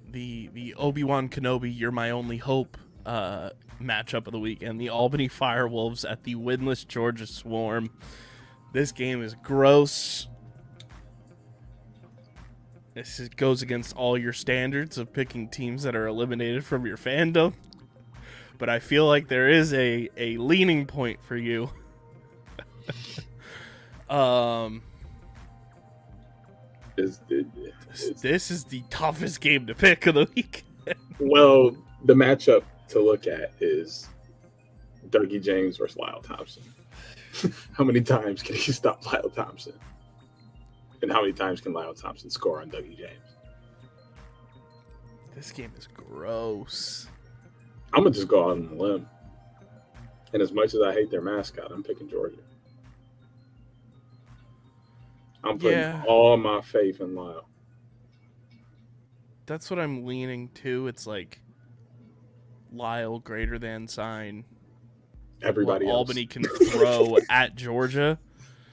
the the Obi Wan Kenobi, "You're My Only Hope" uh, matchup of the weekend. The Albany Firewolves at the winless Georgia Swarm. This game is gross. This is, goes against all your standards of picking teams that are eliminated from your fandom. But I feel like there is a, a leaning point for you. *laughs* um, Is, is- is- this is the toughest game to pick of the week. *laughs* well, the matchup to look at is Dougie James versus Lyle Thompson. *laughs* how many times can he stop Lyle Thompson? And how many times can Lyle Thompson score on Dougie James? This game is gross. I'm gonna just go out on a limb. And as much as I hate their mascot, I'm picking Georgia. I'm putting Yeah. all my faith in Lyle. That's what I'm leaning to. It's like Lyle greater than sign. Everybody else. Albany can throw *laughs* at Georgia.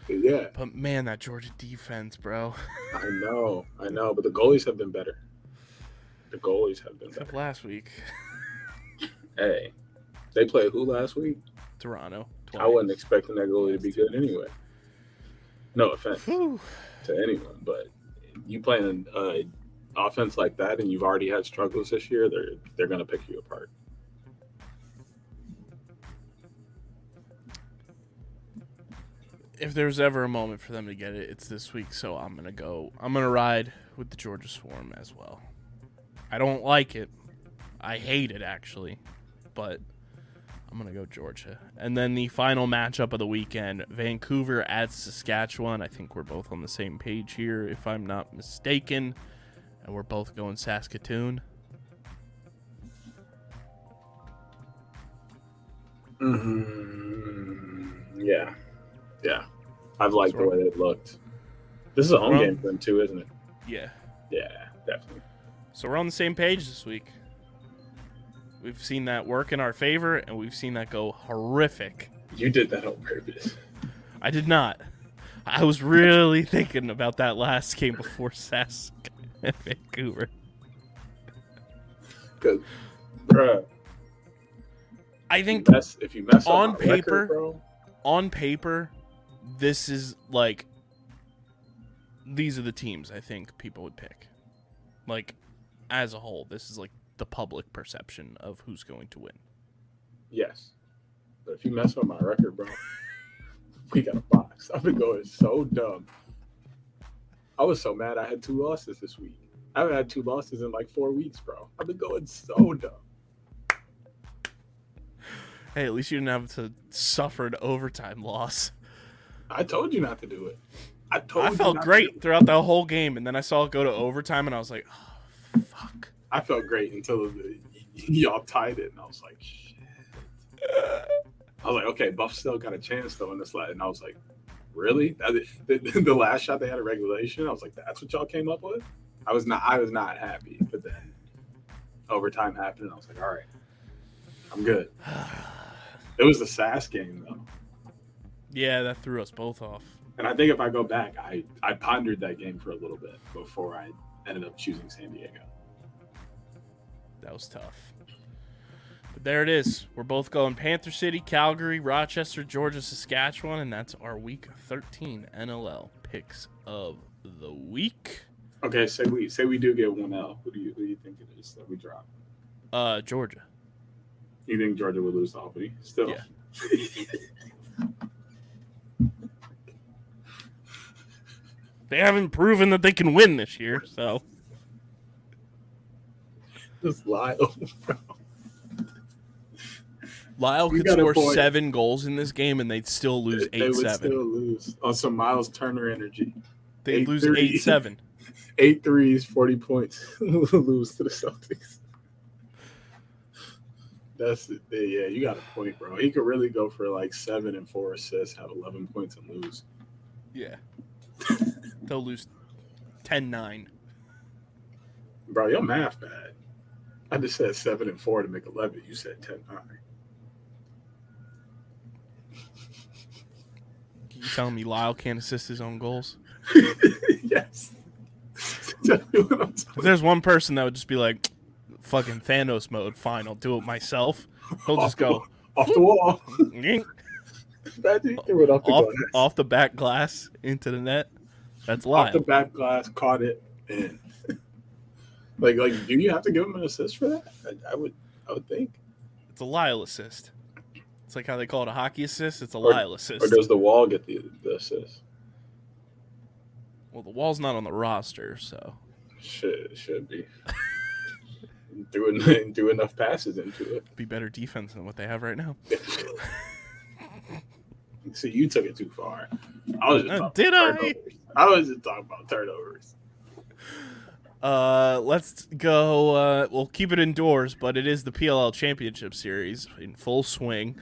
Yeah, But man, that Georgia defense, bro. I know, I know, but the goalies have been better. The goalies have been Except better. last week, Hey, they played who last week? Toronto. I wasn't expecting that goalie to be good anyway. No offense Whew. to anyone, but you playing uh, offense like that, and you've already had struggles this year. They're they're gonna pick you apart. If there's ever a moment for them to get it, it's this week. So I'm gonna go. I'm gonna ride with the Georgia Swarm as well. I don't like it. I hate it actually, but I'm gonna go Georgia. And then the final matchup of the weekend: Vancouver at Saskatchewan. I think we're both on the same page here, if I'm not mistaken, and we're both going Saskatoon. Mm-hmm. yeah, yeah. I've liked the way it looked. This is a home Well- game for them too, isn't it? Yeah. Yeah, definitely. So we're on the same page this week. We've seen that work in our favor, and we've seen that go horrific. You did that on purpose. I did not. I was really *laughs* thinking about that last game before Sask and Vancouver. Because, bruh, I think mess, if you mess up On my record, paper, bro, on paper, this is like these are the teams I think people would pick. Like as a whole, this is like the public perception of who's going to win. yes. But if you mess with my record, bro, we got a box. I've been going so dumb. I was so mad I had two losses this week. I haven't had two losses in like four weeks, bro. I've been going so dumb. Hey, at least you didn't have to suffer an overtime loss. I told you not to do it. I told I felt not to do great throughout the whole game, and then I saw it go to overtime, and I was like, oh, "Fuck!" I felt great until the, *laughs* y'all tied it, and I was like, shit. I was like, okay, Buff still got a chance though in this last, and I was like, really? That- The, the last shot they had a regulation, I was like, that's what y'all came up with. I was not, I was not happy, but then overtime happened, and I was like, all right, I'm good. It was the SAS game though, Yeah, that threw us both off. and I think if I go back, I I pondered that game for a little bit before I ended up choosing San Diego. That was tough. But there it is. We're both going Panther City, Calgary, Rochester, Georgia, Saskatchewan, and that's our week 13 NLL picks of the week. Okay, say we say we do get one L. Who do you who do you think it is that we drop? Uh, Georgia. You think Georgia would lose to Albany? Still. Yeah. *laughs* They haven't proven that they can win this year, so Just lie. Lyle *laughs* You could score point. seven goals in this game and they'd still lose they eight would seven. still lose oh, on some Myles Turner energy. They'd eight lose three. eight seven. *laughs* Eight threes, forty points. *laughs* lose to the Celtics. That's it. Yeah, you got a point, bro. He could really go for like seven and four assists, have eleven points, and lose. Yeah. They'll lose 10-9. Bro, your math bad. I just said seven and four to make eleven. You said ten nine. You telling me Lyle can't assist his own goals? *laughs* yes. *laughs* Exactly what I'm If there's one person that would just be like, fucking Thanos mode, fine, I'll do it myself. He'll just go off the wall. Imagine threw it off the off, off the back glass into the net. That's off the back glass, caught it, and like, like, do you have to give him an assist for that? I, I would, I would think. It's a Lyle assist. It's like how they call it a hockey assist. It's a Or- Lyle assist. Or does the wall get the, the assist? well, the wall's not on the roster, so Should it should be. *laughs* do, en- *laughs* do enough passes into it. be better defense than what they have right now. *laughs* See, you took it too far. I was just Uh, did I? turnovers. I was just talking about turnovers. Uh, let's go. Uh, we'll keep it indoors, but it is the PLL Championship Series in full swing.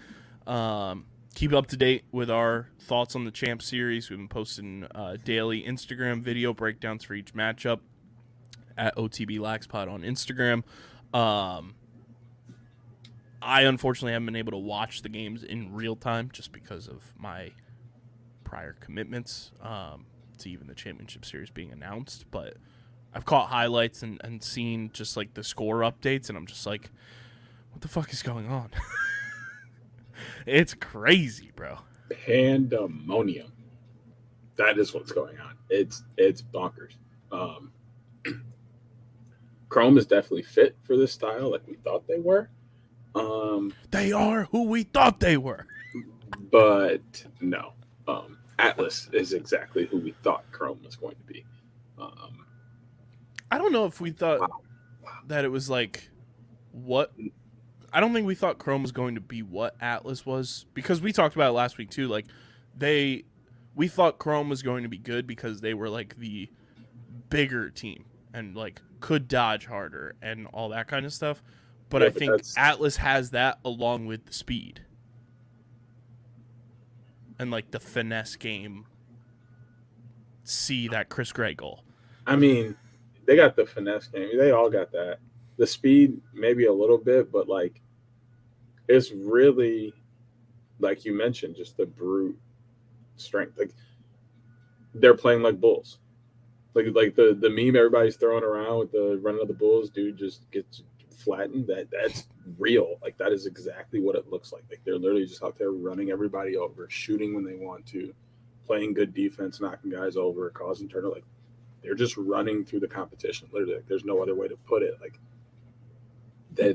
Um, keep up to date with our thoughts on the Champ Series. We've been posting uh, daily Instagram video breakdowns for each matchup at OTB Laxpod on Instagram. Um, I unfortunately haven't been able to watch the games in real time just because of my prior commitments um, to even the championship series being announced. But I've caught highlights and, and seen just like the score updates, and I'm just like, what the fuck is going on? *laughs* it's crazy, bro. Pandemonium. That is what's going on. It's it's bonkers. Um, *clears throat* Chrome is definitely fit for this style, like we thought they were. Um, They are who we thought they were. but no, um, Atlas is exactly who we thought Chrome was going to be. Um, I don't know if we thought Wow. that it was like what. I don't think we thought Chrome was going to be what Atlas was because we talked about it last week too. Like they, we thought Chrome was going to be good because they were like the bigger team and like could dodge harder and all that kind of stuff. But Yeah, I but think that's- Atlas has that along with the speed and like the finesse game. See that Chris Gray goal. I mean, they got the finesse game. They all got that. The speed, maybe a little bit, but like, it's really, like you mentioned, just the brute strength. Like, they're playing like bulls. Like like the the meme everybody's throwing around with the running of the bulls, dude just gets flattened. That that's real. Like that is exactly what it looks like. Like they're literally just out there running everybody over, shooting when they want to, playing good defense, knocking guys over, causing turnover. Like they're just running through the competition. Literally, like, there's no other way to put it. Like they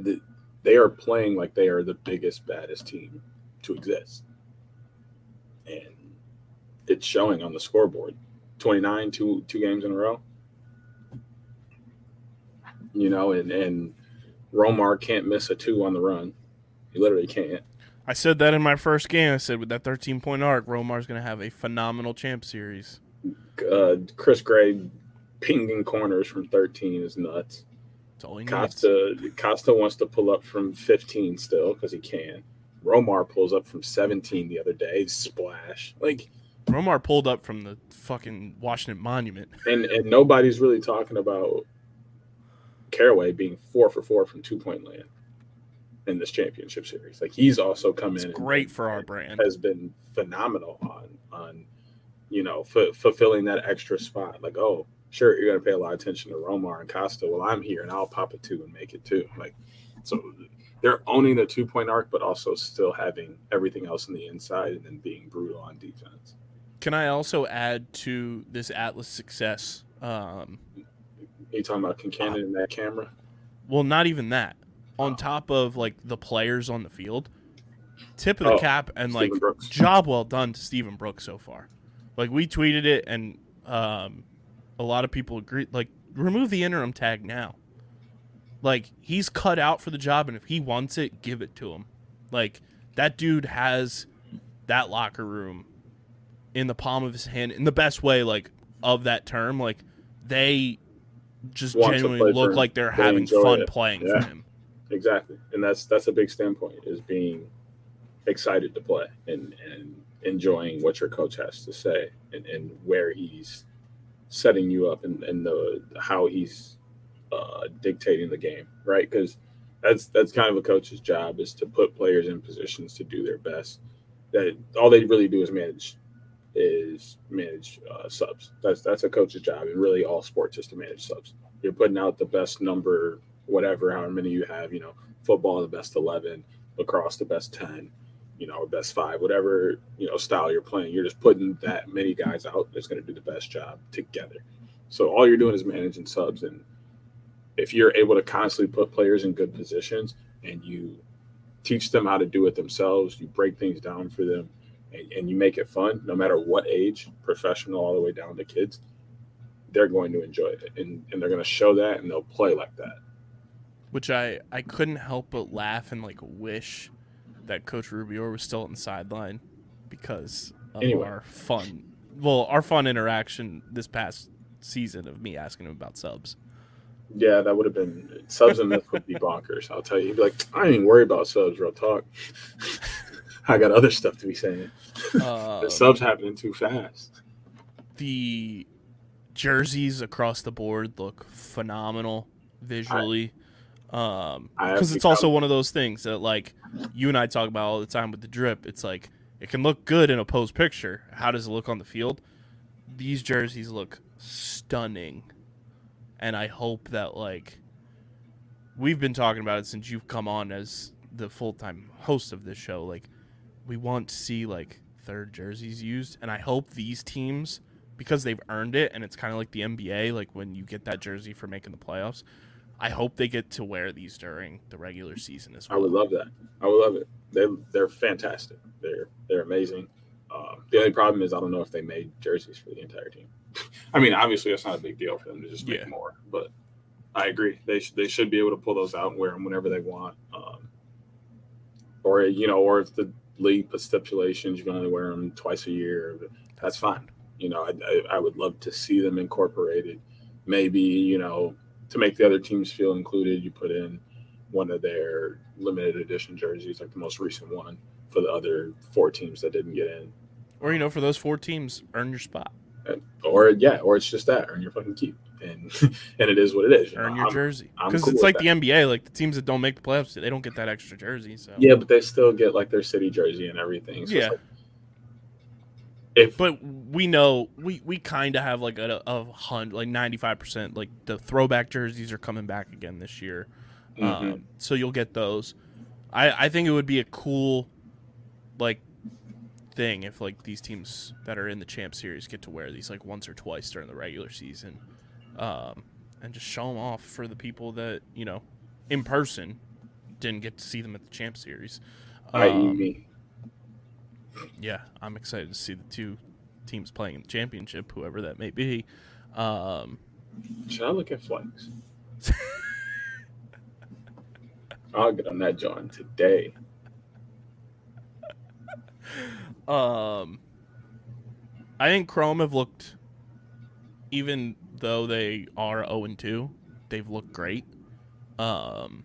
they- are playing like they are the biggest, baddest team to exist, and it's showing on the scoreboard. 29 two two games in a row you know and and romar can't miss a two on the run he literally can't I said that in my first game. I said with that 13 point arc, Romar's going to have a phenomenal champ series. Uh chris gray pinging corners from 13 is nuts he needs. costa costa wants to pull up from 15 still because he can romar pulls up from 17 the other day splash like Romar pulled up from the fucking Washington Monument. and and nobody's really talking about Caraway being four for four from two point land in this championship series. Like he's also come It's in great for our brand. has been phenomenal on on you know f- fulfilling that extra spot. Like oh sure you're gonna pay a lot of attention to Romar and Costa. Well I'm here and I'll pop a two and make it too. Like so they're owning the two point arc, but also still having everything else on the inside and then being brutal on defense. Can I also add to this Atlas success? Um, You talking about Kincannon in that camera? well, not even that. On top of like the players on the field, tip of the Oh, cap and Stephen like Brooks. job well done to Stephen Brooks so far. Like we tweeted it, and um, a lot of people agreed. Like remove the interim tag now. Like he's cut out for the job, and if he wants it, give it to him. Like that dude has that locker room in the palm of his hand in the best way, like of that term. Like they just Want to genuinely look like they're They having fun it. playing Yeah. for him. Exactly, and that's that's a big standpoint is being excited to play and and enjoying what your coach has to say and, and where he's setting you up and, and the how he's uh, dictating the game, right? Because that's that's kind of a coach's job is to put players in positions to do their best. That all they really do is manage is manage uh, subs. That's that's a coach's job, and really all sports is to manage subs. You're putting out the best number, whatever, however many you have. You know, football the best eleven, lacrosse the best ten, you know, best five, whatever you know style you're playing. You're just putting that many guys out that's going to do the best job together. So all you're doing is managing subs, and if you're able to constantly put players in good positions and you teach them how to do it themselves, you break things down for them, and, and you make it fun, no matter what age, professional all the way down to kids, they're going to enjoy it, and, and they're going to show that, and they'll play like that. which I I couldn't help but laugh and like wish that Coach Rubio was still on the sideline because of Anyway. our fun, well, our fun interaction this past season of me asking him about subs. Yeah, that would have been subs and myth would be bonkers. I'll tell you, He'd be like, I ain't even worry about subs, real talk. *laughs* I got other stuff to be saying. Uh, the subs happening too fast. the jerseys across the board look phenomenal visually. Um, because it's also one of those things that like you and I talk about all the time with the drip. It's like it can look good in a posed picture. How does it look on the field? These jerseys look stunning, and I hope that like we've been talking about it since you've come on as the full time host of this show. Like we want to see like third jerseys used, and I hope these teams because they've earned it, and it's kind of like the NBA, like when you get that jersey for making the playoffs. I hope they get to wear these during the regular season as well. I would love that. I would love it. They they're fantastic. They're they're amazing. Um, the only problem is I don't know if they made jerseys for the entire team. *laughs* I mean, obviously that's not a big deal for them to just make Yeah. more, but I agree. They sh- they should be able to pull those out and wear them whenever they want. Um, or you know, or if the league puts stipulations, you can only wear them twice a year. That's fine. You know, I, I, I would love to see them incorporated. Maybe you know to make the other teams feel included, you put in one of their limited edition jerseys, like the most recent one, for the other four teams that didn't get in. Or you know, for those four teams, earn your spot, And- or yeah, or it's just that earn your fucking keep, and *laughs* and it is what it is. you earn know. your I'm- jersey. Because cool it's like the NBA, like the teams that don't make the playoffs, they don't get that extra jersey. So Yeah, but they still get like their city jersey and everything. So Yeah. like, if But we know we we kind of have like a, a hundred, like ninety five percent. Like the throwback jerseys are coming back again this year, Mhm. um, so you'll get those. I I think it would be a cool, like, thing if like these teams that are in the champ series get to wear these like once or twice during the regular season, um, and just show them off for the people that you know, in person, didn't get to see them at the champ series. i.e. Um, me, yeah, I'm excited to see the two teams playing in the championship, whoever that may be. Um, should I look at flags? *laughs* I'll get on that John today. um, I think Chrome have looked, even though they are 0 and 2, they've looked great. Um,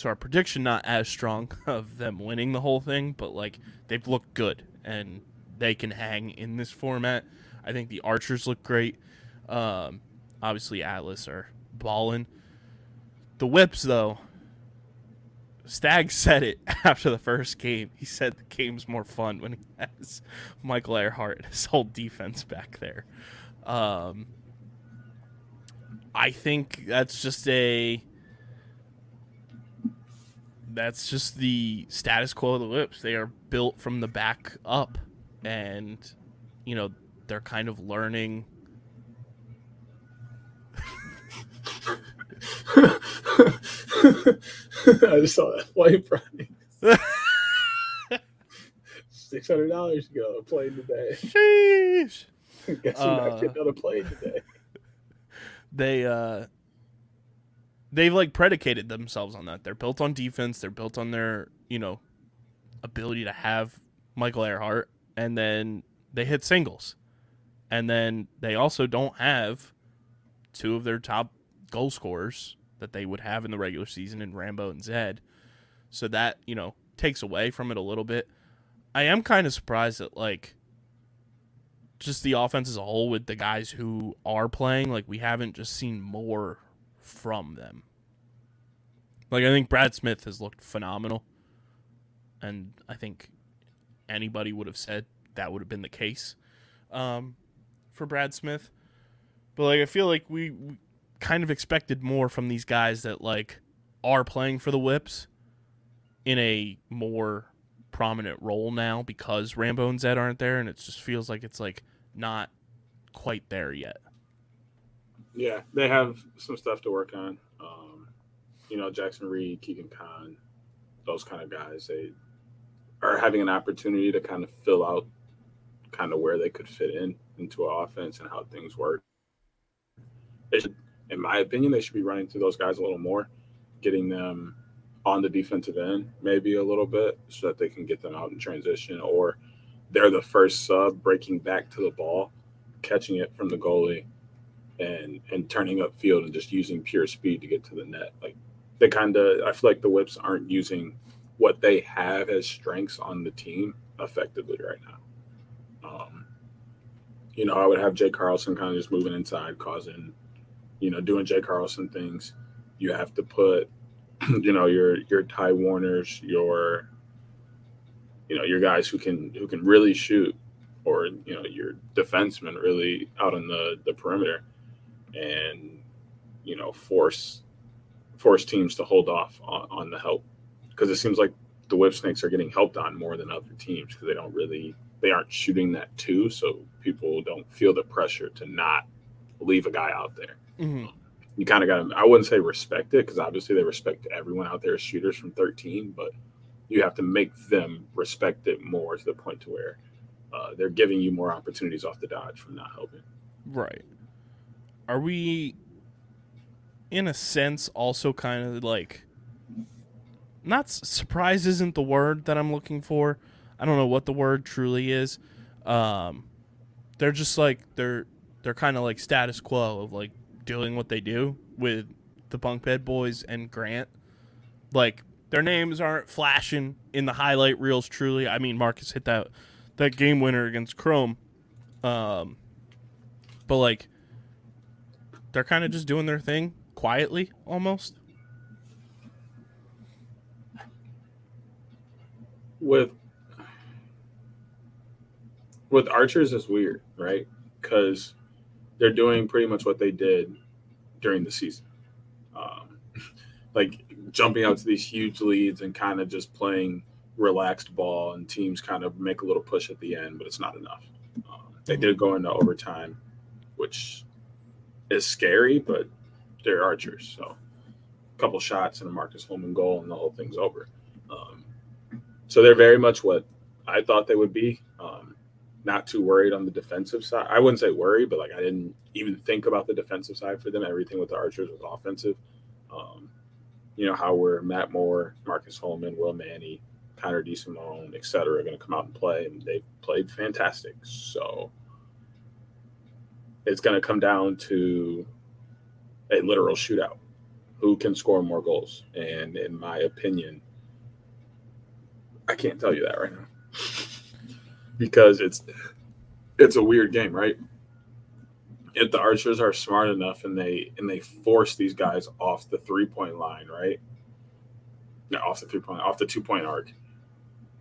so our prediction not as strong *laughs* of them winning the whole thing, but like they've looked good and they can hang in this format. I think the Archers look great. Um, obviously Atlas are balling. The Whips though, Stag *laughs* said it *laughs* after the first game. He said the game's more fun when he has Michael Ehrhardt and his whole defense back there. Um, I think that's just a that's just the status quo of the lips. They are built from the back up, and you know they're kind of learning. *laughs* I just saw that white Friday. Six hundred dollars to go plane today. Sheesh. *laughs* Guess I'm Uh, not getting on a plane today. they uh they've like predicated themselves on that. They're built on defense. They're built on their you know ability to have Michael Ehrhardt, and then they hit singles, and then they also don't have two of their top goal scorers that they would have in the regular season in Rambo and Zed. So that you know takes away from it a little bit. I am kind of surprised that like just the offense as a whole with the guys who are playing, like we haven't just seen more from them. Like I think Brad Smith has looked phenomenal. And I think anybody would have said that would have been the case um, for Brad Smith. But like I feel like we, we kind of expected more from these guys that like are playing for the Whips in a more prominent role now because Rambo and Zed aren't there, and it just feels like it's like not quite there yet. Yeah, they have some stuff to work on. Um, you know, Jackson Reed, Keegan Khan, those kind of guys, they are having an opportunity to kind of fill out kind of where they could fit in into an offense and how things work. They should, in my opinion, they should be running through those guys a little more, getting them on the defensive end maybe a little bit so that they can get them out in transition or they're the first sub breaking back to the ball, catching it from the goalie and and turning up field and just using pure speed to get to the net. Like they kind of, I feel like the Whips aren't using what they have as strengths on the team effectively right now. Um, you know, I would have Jay Carlson kind of just moving inside, causing, you know, doing Jay Carlson things. You have to put, *clears throat* you know, your your Ty Warners, your, you know, your guys who can who can really shoot, or you know, your defensemen really out on the the perimeter and you know force force teams to hold off on, on the help because it seems like the whip snakes are getting helped on more than other teams because they don't really they aren't shooting that too so people don't feel the pressure to not leave a guy out there Mm-hmm. you kind of got to i wouldn't say respect it because obviously they respect everyone out there as shooters from 13 but you have to make them respect it more to the point to where uh, they're giving you more opportunities off the dodge from not helping Right. Are we, in a sense, also kind of like, not surprise isn't the word that I'm looking for. I don't know what the word truly is. Um, they're just like they're they're kind of like status quo of like doing what they do with the bunk bed boys and Grant. Like their names aren't flashing in the highlight reels. Truly, I mean Marcus hit that that game winner against Chrome. Um, but like they're kind of just doing their thing quietly almost with with archers is weird, right? Because they're doing pretty much what they did during the season, um, *laughs* like jumping out to these huge leads and kind of just playing relaxed ball, and teams kind of make a little push at the end, but it's not enough. Um, they did go into overtime, which is scary, but they're archers, so a couple shots and a Marcus Holman goal, and the whole thing's over. Um, so they're very much what I thought they would be. Um, not too worried on the defensive side. I wouldn't say worry, but like I didn't even think about the defensive side for them. Everything with the Archers was offensive. Um, you know how we're Matt Moore, Marcus Holman, Will Manny, Connor DeSimone, et cetera, are going to come out and play, and they played fantastic. So it's going to come down to a literal shootout. Who can score more goals? And in my opinion, I can't tell you that right now *laughs* because it's it's a weird game, right? If the archers are smart enough and they and they force these guys off the three point line, right? No, off the three point, off the two point arc,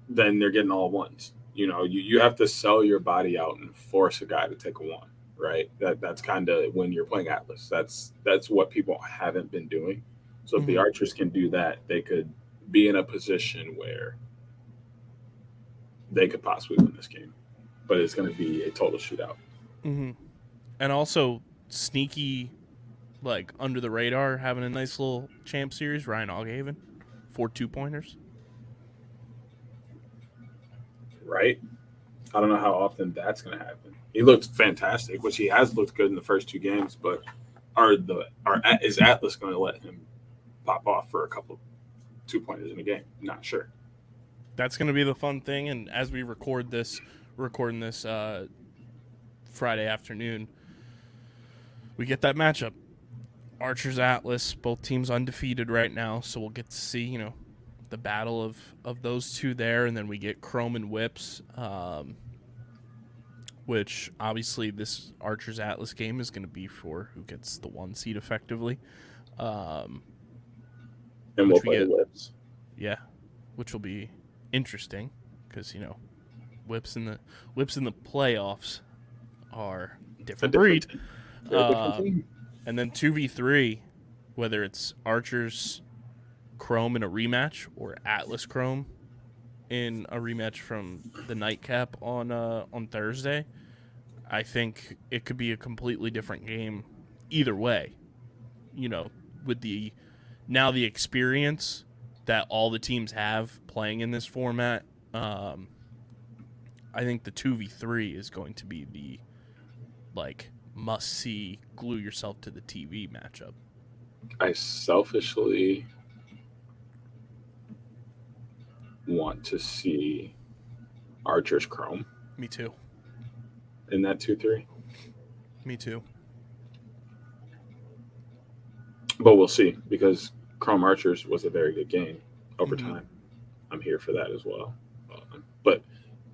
then they're getting all ones. You know, you, you have to sell your body out and force a guy to take a one, right? That that's kind of when you're playing Atlas. That's that's what people haven't been doing. So if the Mhm. archers can do that, they could be in a position where they could possibly win this game. But it's going to be a total shootout. hmm And also sneaky, like under the radar, having a nice little champ series. Ryan Aughavin, four two pointers. right? I don't know how often that's going to happen. He looked fantastic, which he has looked good in the first two games, but are the are is Atlas going to let him pop off for a couple two pointers in a game? Not sure. That's going to be the fun thing. And as we record this, recording this uh, Friday afternoon, we get that matchup. Archers Atlas, both teams undefeated right now, so we'll get to see you know the battle of of those two there, and then we get Chrome and Whips, um, which obviously this Archers Atlas game is going to be for who gets the one seed effectively. Um, And we'll Which we get- whips. yeah, which will be interesting because you know whips in the whips in the playoffs are different, different- breed. different Um. And then two v three, whether it's Archers Chrome in a rematch or Atlas Chrome in a rematch from the nightcap on uh, on Thursday, I think it could be a completely different game either way. You know, with the now the experience that all the teams have playing in this format, um, I think the two v three is going to be the like must see glue yourself to the TV matchup. I selfishly want to see Archer's Chrome Me too. in that 2 3. Me too. But we'll see because Chrome Archers was a very good game over Mhm. time. I'm here for that as well. Um, but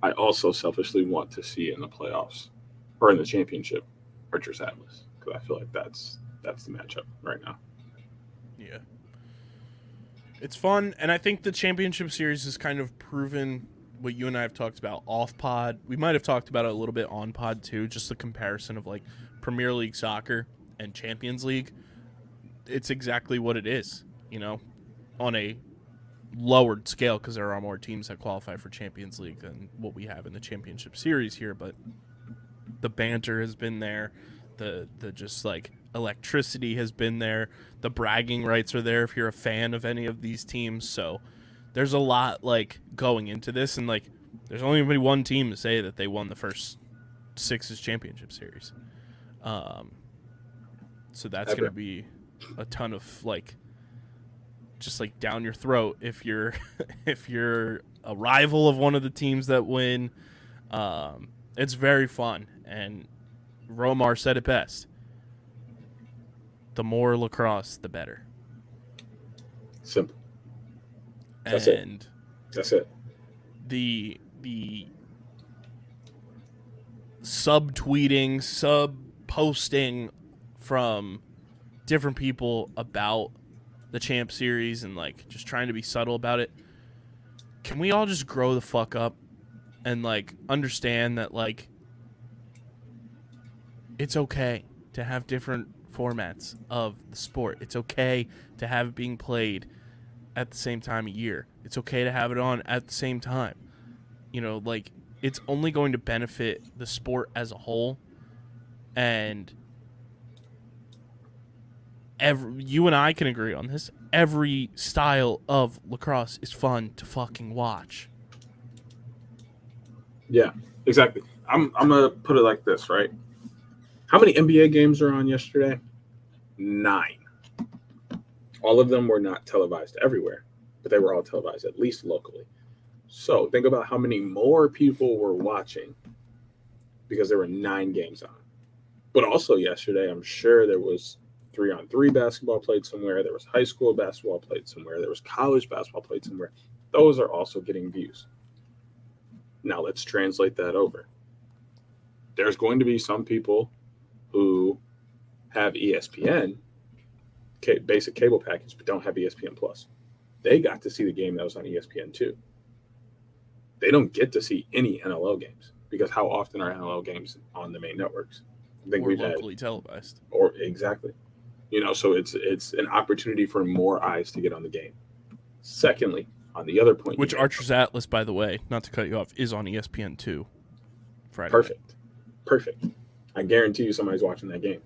I also selfishly want to see in the playoffs or in the championship Archers Atlas because I feel like that's that's the matchup right now. Yeah. It's fun, and I think the championship series has kind of proven what you and I have talked about off pod. We might have talked about it a little bit on pod too, just the comparison of like Premier League soccer and Champions League. It's exactly what it is, you know, on a lowered scale because there are more teams that qualify for Champions League than what we have in the championship series here, but the banter has been there the the just like electricity has been there. The bragging rights are there if you're a fan of any of these teams. So there's a lot like going into this. And like there's only been one team to say that they won the first sixes championship series. Um so that's going to be a ton of like just like down your throat if you're *laughs* if you're a rival of one of the teams that win. Um it's very fun. And Romar said it best. The more lacrosse, the better. Simple. That's it. That's it. the the sub tweeting, sub posting from different people about the champ series and like just trying to be subtle about it. Can we all just grow the fuck up and like understand that like it's okay to have different formats of the sport. It's okay to have it being played at the same time of year. It's okay to have it on at the same time. You know, like it's only going to benefit the sport as a whole and every you and I can agree on this. Every style of lacrosse is fun to fucking watch. Yeah, exactly. I'm I'm gonna put it like this, right? How many NBA games are on yesterday? Nine. All of them were not televised everywhere, but they were all televised at least locally. So think about how many more people were watching because there were nine games on. But also yesterday, I'm sure there was three on three basketball played somewhere. There was high school basketball played somewhere. There was college basketball played somewhere. Those are also getting views. Now let's translate that over. There's going to be some people who have ESPN, basic cable package, but don't have ESPN Plus. They got to see the game that was on ESPN too. They don't get to see any NLL games because how often are NLL games on the main networks? I think Or we've had locally televised. or exactly you know so it's it's an opportunity for more eyes to get on the game secondly on the other point Which Archer's Atlas, by the way, not to cut you off, is on ESPN two. Friday. perfect perfect i guarantee you somebody's watching that game.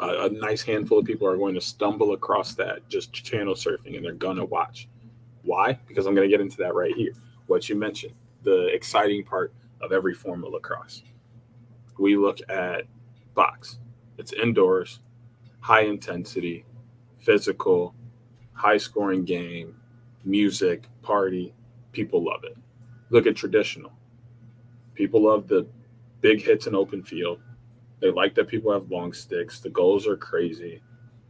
A, a nice handful of people are going to stumble across that just channel surfing and they're gonna watch. Why? Because i'm going to get into that right here. What you mentioned the exciting part of every form of lacrosse. We look at box. It's indoors high intensity physical high scoring game music party. People love it. Look at traditional. People love the big hits in open field they like that people have long sticks. The goals are crazy.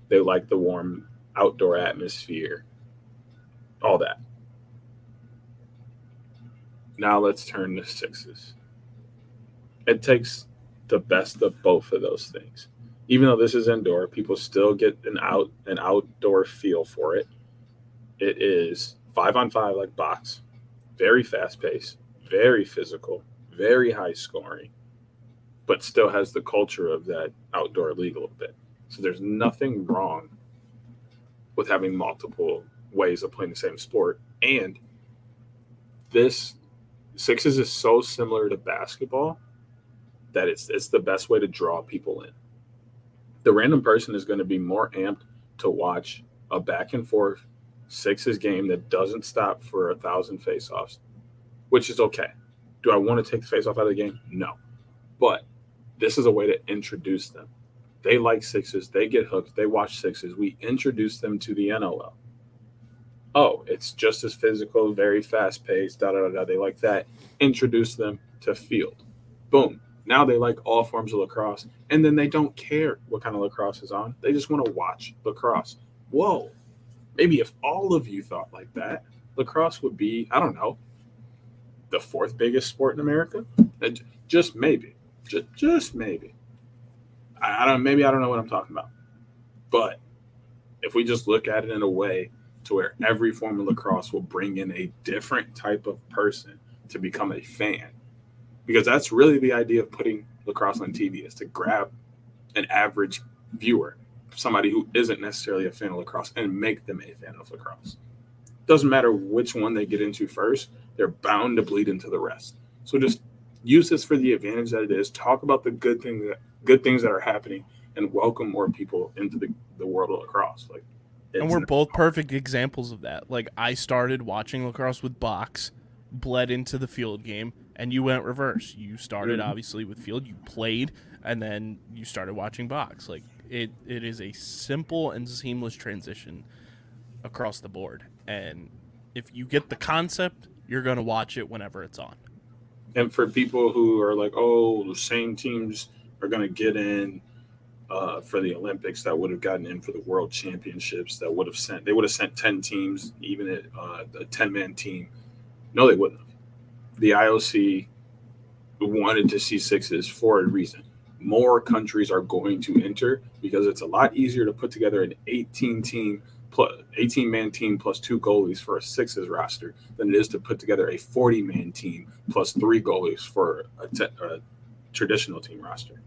They like the warm outdoor atmosphere. All that. Now let's turn to sixes. It takes the best of both of those things. Even though this is indoor people still get an out an outdoor feel for it. It is five on five like box. Very fast paced very physical very high scoring but still has the culture of that outdoor league a little bit so there's nothing wrong with having multiple ways of playing the same sport and this sixes is so similar to basketball that it's it's the best way to draw people in the random person is going to be more amped to watch a back and forth sixes game that doesn't stop for a thousand face-offs, which is okay. Do I want to take the face-off out of the game? No. But this is a way to introduce them. They like sixes, they get hooked, they watch sixes. We introduce them to the NLL. Oh, it's just as physical, very fast paced, da da da da. They like that. Introduce them to field. Boom. Now they like all forms of lacrosse, and then they don't care what kind of lacrosse is on. They just want to watch lacrosse. Whoa. Maybe if all of you thought like that, lacrosse would be, I don't know, the fourth biggest sport in America. Just maybe. Just, just maybe. I, I don't maybe I don't know what I'm talking about. But if we just look at it in a way to where every form of lacrosse will bring in a different type of person to become a fan. Because that's really the idea of putting lacrosse on TV is to grab an average viewer, somebody who isn't necessarily a fan of lacrosse, and make them a fan of lacrosse. Doesn't matter which one they get into first, they're bound to bleed into the rest. So just use this for the advantage that it is. Talk about the good things that good things that are happening and welcome more people into the, the world of lacrosse. Like and we're both perfect examples of that. Like I started watching lacrosse with box, bled into the field game, and you went reverse. You started Mhm. obviously with field, you played, and then you started watching box. Like it, it is a simple and seamless transition across the board. And if you get the concept, you're gonna watch it whenever it's on. And for people who are like, oh, the same teams are going to get in uh, for the Olympics that would have gotten in for the World Championships that would have sent they would have sent ten teams, even at uh, a ten man team. No, they wouldn't have. The IOC wanted to see sixes for a reason. More countries are going to enter because it's a lot easier to put together an 18 team plus 18 man team plus two goalies for a sixes roster than it is to put together a 40 man team plus three goalies for a, te- a traditional team roster.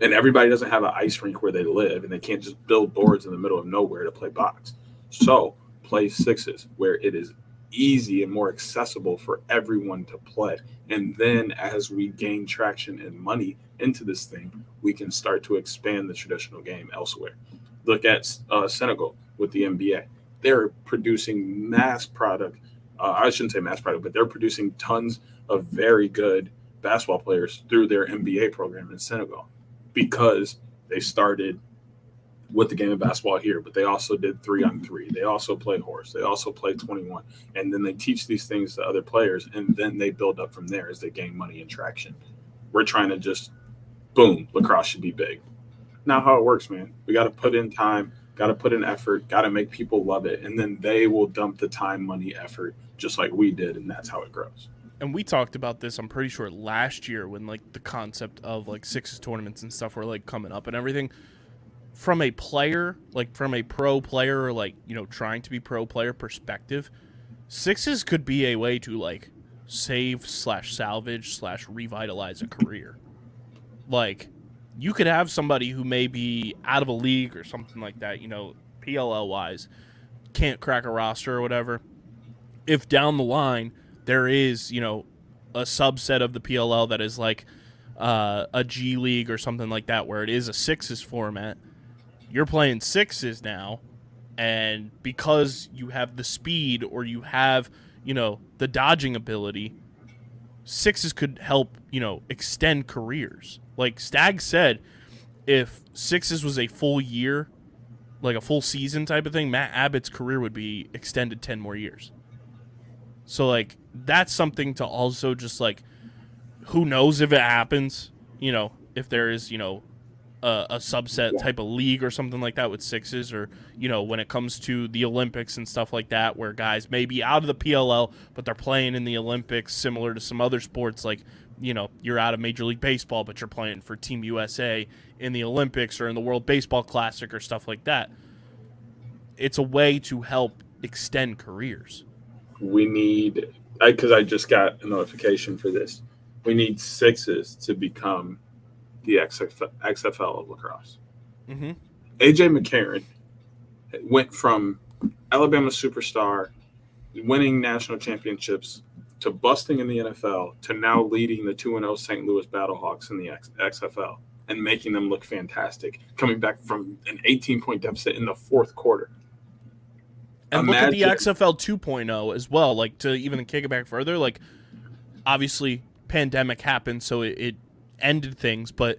And everybody doesn't have an ice rink where they live, and they can't just build boards in the middle of nowhere to play box. So play sixes where it is easy and more accessible for everyone to play. And then as we gain traction and money into this thing, we can start to expand the traditional game elsewhere. Look at uh, Senegal with the NBA. They're producing mass product. Uh, I shouldn't say mass product, but they're producing tons of very good basketball players through their NBA program in Senegal because they started with the game of basketball here, but they also did three on three. They also play horse. They also play 21. And then they teach these things to other players, and then they build up from there as they gain money and traction. We're trying to just, boom, lacrosse should be big. Not how it works, man. We got to put in time, got to put in effort, got to make people love it, and then they will dump the time, money, effort, just like we did, and that's how it grows. and we talked about this i'm pretty sure last year when like the concept of like sixes tournaments and stuff were like coming up and everything from a player like from a pro player or like you know trying to be pro player perspective sixes could be a way to like save slash salvage slash revitalize a career like you could have somebody who may be out of a league or something like that you know pll wise can't crack a roster or whatever if down the line there is, you know, a subset of the PLL that is like uh, a G League or something like that, where it is a sixes format. You're playing sixes now, and because you have the speed or you have, you know, the dodging ability, sixes could help, you know, extend careers. Like Stag said, if sixes was a full year, like a full season type of thing, Matt Abbott's career would be extended 10 more years. So like that's something to also just like who knows if it happens, you know, if there is, you know, a, a subset type of league or something like that with sixes or, you know, when it comes to the Olympics and stuff like that where guys may be out of the PLL but they're playing in the Olympics similar to some other sports like, you know, you're out of Major League Baseball but you're playing for Team USA in the Olympics or in the World Baseball Classic or stuff like that. It's a way to help extend careers. we need because I, just got a notification for this. We need sixes to become the XFL, XFL of lacrosse. Mm-hmm. AJ McCarron went from Alabama superstar, winning national championships, to busting in the NFL, to now leading the 2 0 St. Louis Battlehawks in the X- XFL and making them look fantastic, coming back from an 18 point deficit in the fourth quarter. And look at the XFL 2.0 as well. Like to even kick it back further, like obviously pandemic happened, so it, it ended things. But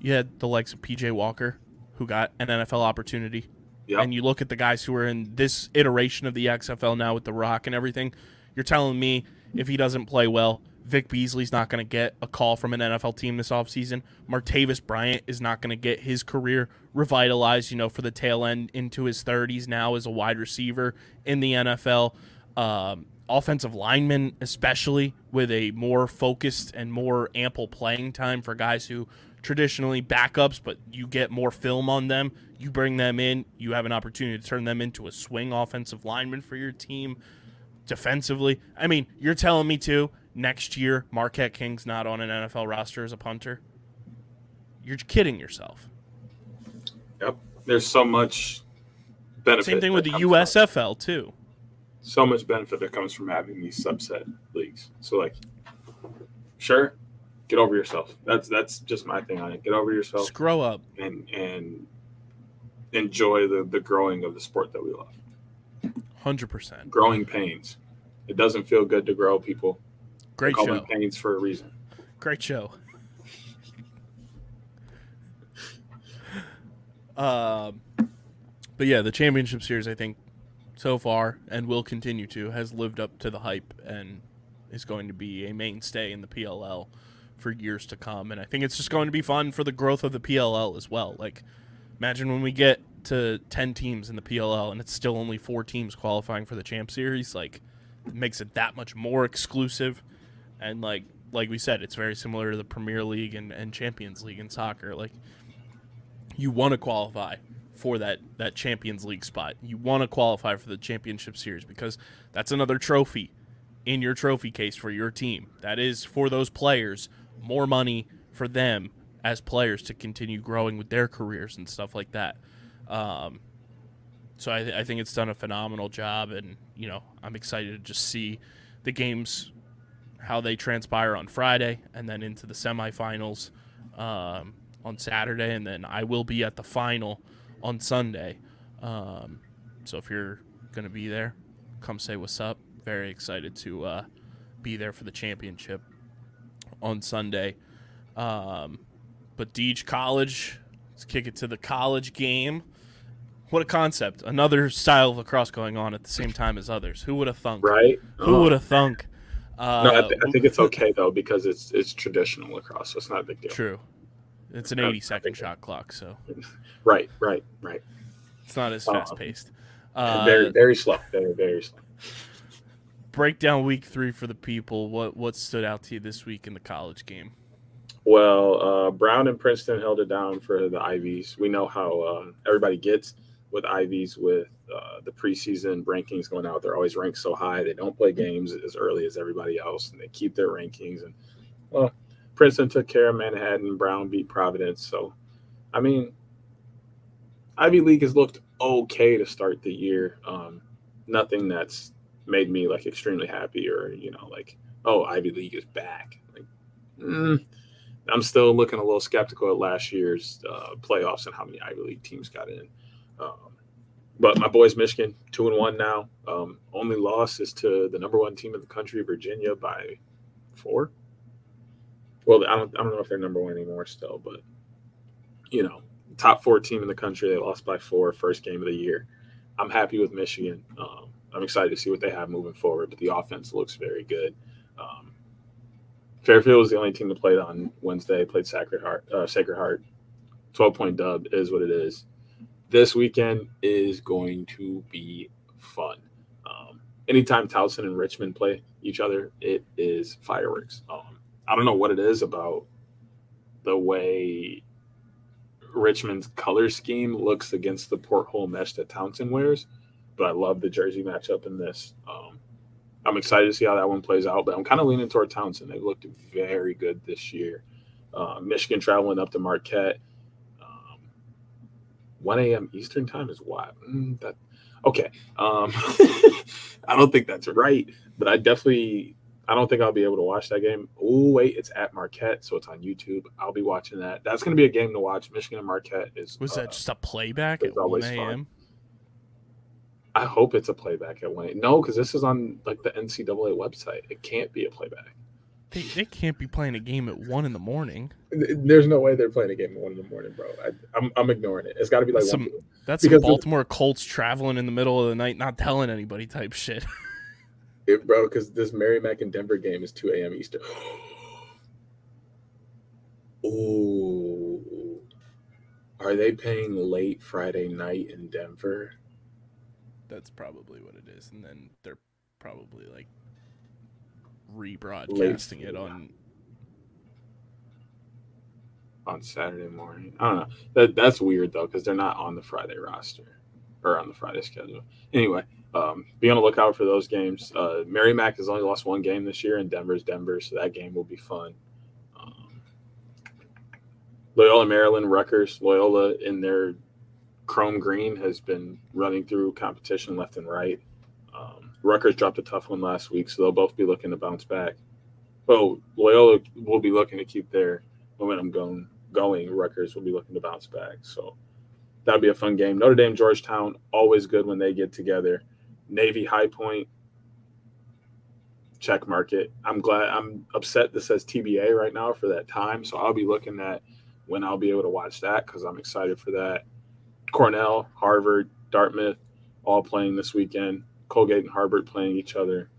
you had the likes of PJ Walker, who got an NFL opportunity, Yep. and you look at the guys who are in this iteration of the XFL now with the Rock and everything. You're telling me if he doesn't play well, Vic Beasley's not going to get a call from an NFL team this offseason. Martavis Bryant is not going to get his career revitalized, you know, for the tail end into his 30s now as a wide receiver in the NFL. Um, offensive linemen, especially with a more focused and more ample playing time for guys who traditionally backups, but you get more film on them. You bring them in, you have an opportunity to turn them into a swing offensive lineman for your team defensively. I mean, you're telling me too, next year Marquette King's not on an NFL roster as a punter? You're kidding yourself. Yep. There's so much benefit. Same thing with the that comes from- USFL too. So much benefit that comes from having these subset leagues. So like, sure, get over yourself. That's that's just my thing on it. Get over yourself Just grow up. and and enjoy the the growing of the sport that we love. Hundred percent. Growing pains. It doesn't feel good to grow people. Great call them show. pains for a reason. Great show. *laughs* Um, but yeah, the championship series, I think, so far and will continue to, has lived up to the hype and is going to be a mainstay in the PLL for years to come. And I think it's just going to be fun for the growth of the PLL as well. Like, imagine when we get to 10 teams in the PLL and it's still only four teams qualifying for the champ series. Like, it makes it that much more exclusive. And, like, like we said, it's very similar to the Premier League and, and Champions League in soccer. Like, you want to qualify for that that Champions League spot. You want to qualify for the championship series because that's another trophy in your trophy case for your team. That is for those players more money for them as players to continue growing with their careers and stuff like that. Um, so I, th- I think it's done a phenomenal job, and you know I'm excited to just see the games how they transpire on Friday, and then into the semifinals um, on Saturday, and then I will be at the final on Sunday. Um, so if you're gonna be there, come say what's up. Very excited to uh, be there for the championship on Sunday. Um, but Deej College, let's kick it to the college game. What a concept! Another style of lacrosse going on at the same time as others. Who would have thunk? Right? Who Oh. would have thunk? Uh, No, I, th- I think it's okay though because it's it's traditional lacrosse, so it's not a big deal. True. It's an Uh, 80 second shot clock, so Right, right, right. it's not as Uh, fast paced. Uh, very, very slow. Very, very slow. break down week three for the people. What what stood out to you this week in the college game? Well, uh, Brown and Princeton held it down for the Ivies. We know how uh, everybody gets with Ivies with uh, the preseason rankings going out. They're always ranked so high. They don't play games as early as everybody else, and they keep their rankings. And well, Princeton took care of Manhattan. Brown beat Providence. So, I mean, Ivy League has looked okay to start the year. Um, nothing that's made me like extremely happy or you know like oh Ivy League is back. Like, mm, I'm still looking a little skeptical at last year's uh, playoffs and how many Ivy League teams got in. Um, but my boys, Michigan, two and one now. Um, only loss is to the number one team in the country, Virginia, by four. Well, I don't, I don't know if they're number one anymore still, but you know, top four team in the country. They lost by four, first game of the year. I'm happy with Michigan. Um, I'm excited to see what they have moving forward. But the offense looks very good. Um, Fairfield was the only team that played on Wednesday. Played Sacred Heart. Uh, Sacred Heart. Twelve point dub is what it is. This weekend is going to be fun. Um, anytime Towson and Richmond play each other, it is fireworks. Um, I don't know what it is about the way Richmond's color scheme looks against the porthole mesh that Townsend wears, but I love the jersey matchup in this. Um, I'm excited to see how that one plays out, but I'm kind of leaning toward Townsend. They've looked very good this year. Uh, Michigan traveling up to Marquette. Um, 1 a.m. Eastern time is what? Mm, that okay. Um, *laughs* I don't think that's right, but I definitely I don't think I'll be able to watch that game. Oh wait, it's at Marquette, so it's on YouTube. I'll be watching that. That's going to be a game to watch. Michigan and Marquette is. Was uh, that just a playback it's at 1 always fun. a.m.? I hope it's a playback at one. No, because this is on like the NCAA website. It can't be a playback. They, they can't be playing a game at 1 in the morning. There's no way they're playing a game at one in the morning, bro. I, I'm, I'm ignoring it. It's got to be like Some- one. That's some Because the- Baltimore Colts traveling in the middle of the night, not telling anybody type shit. *laughs* It, bro, because this Merrimack and Denver game is 2 a.m. Eastern. *gasps* Ooh. Are they paying late Friday night in Denver? That's probably what it is. And then they're probably like rebroadcasting it on. on Saturday morning. I don't know. That that's weird though because they're not on the Friday roster or on the Friday schedule. Anyway, um, be on the lookout for those games. Uh, Merrimack has only lost one game this year, and Denver's Denver, so that game will be fun. Um, Loyola Maryland, Rutgers, Loyola in their chrome green has been running through competition left and right. Um, Rutgers dropped a tough one last week, so they'll both be looking to bounce back. Well, Loyola will be looking to keep their momentum going. Going, Rutgers will be looking to bounce back. So that'll be a fun game. Notre Dame, Georgetown, always good when they get together. Navy, High Point, check market. I'm glad. I'm upset this says TBA right now for that time. So I'll be looking at when I'll be able to watch that because I'm excited for that. Cornell, Harvard, Dartmouth, all playing this weekend. Colgate and Harvard playing each other.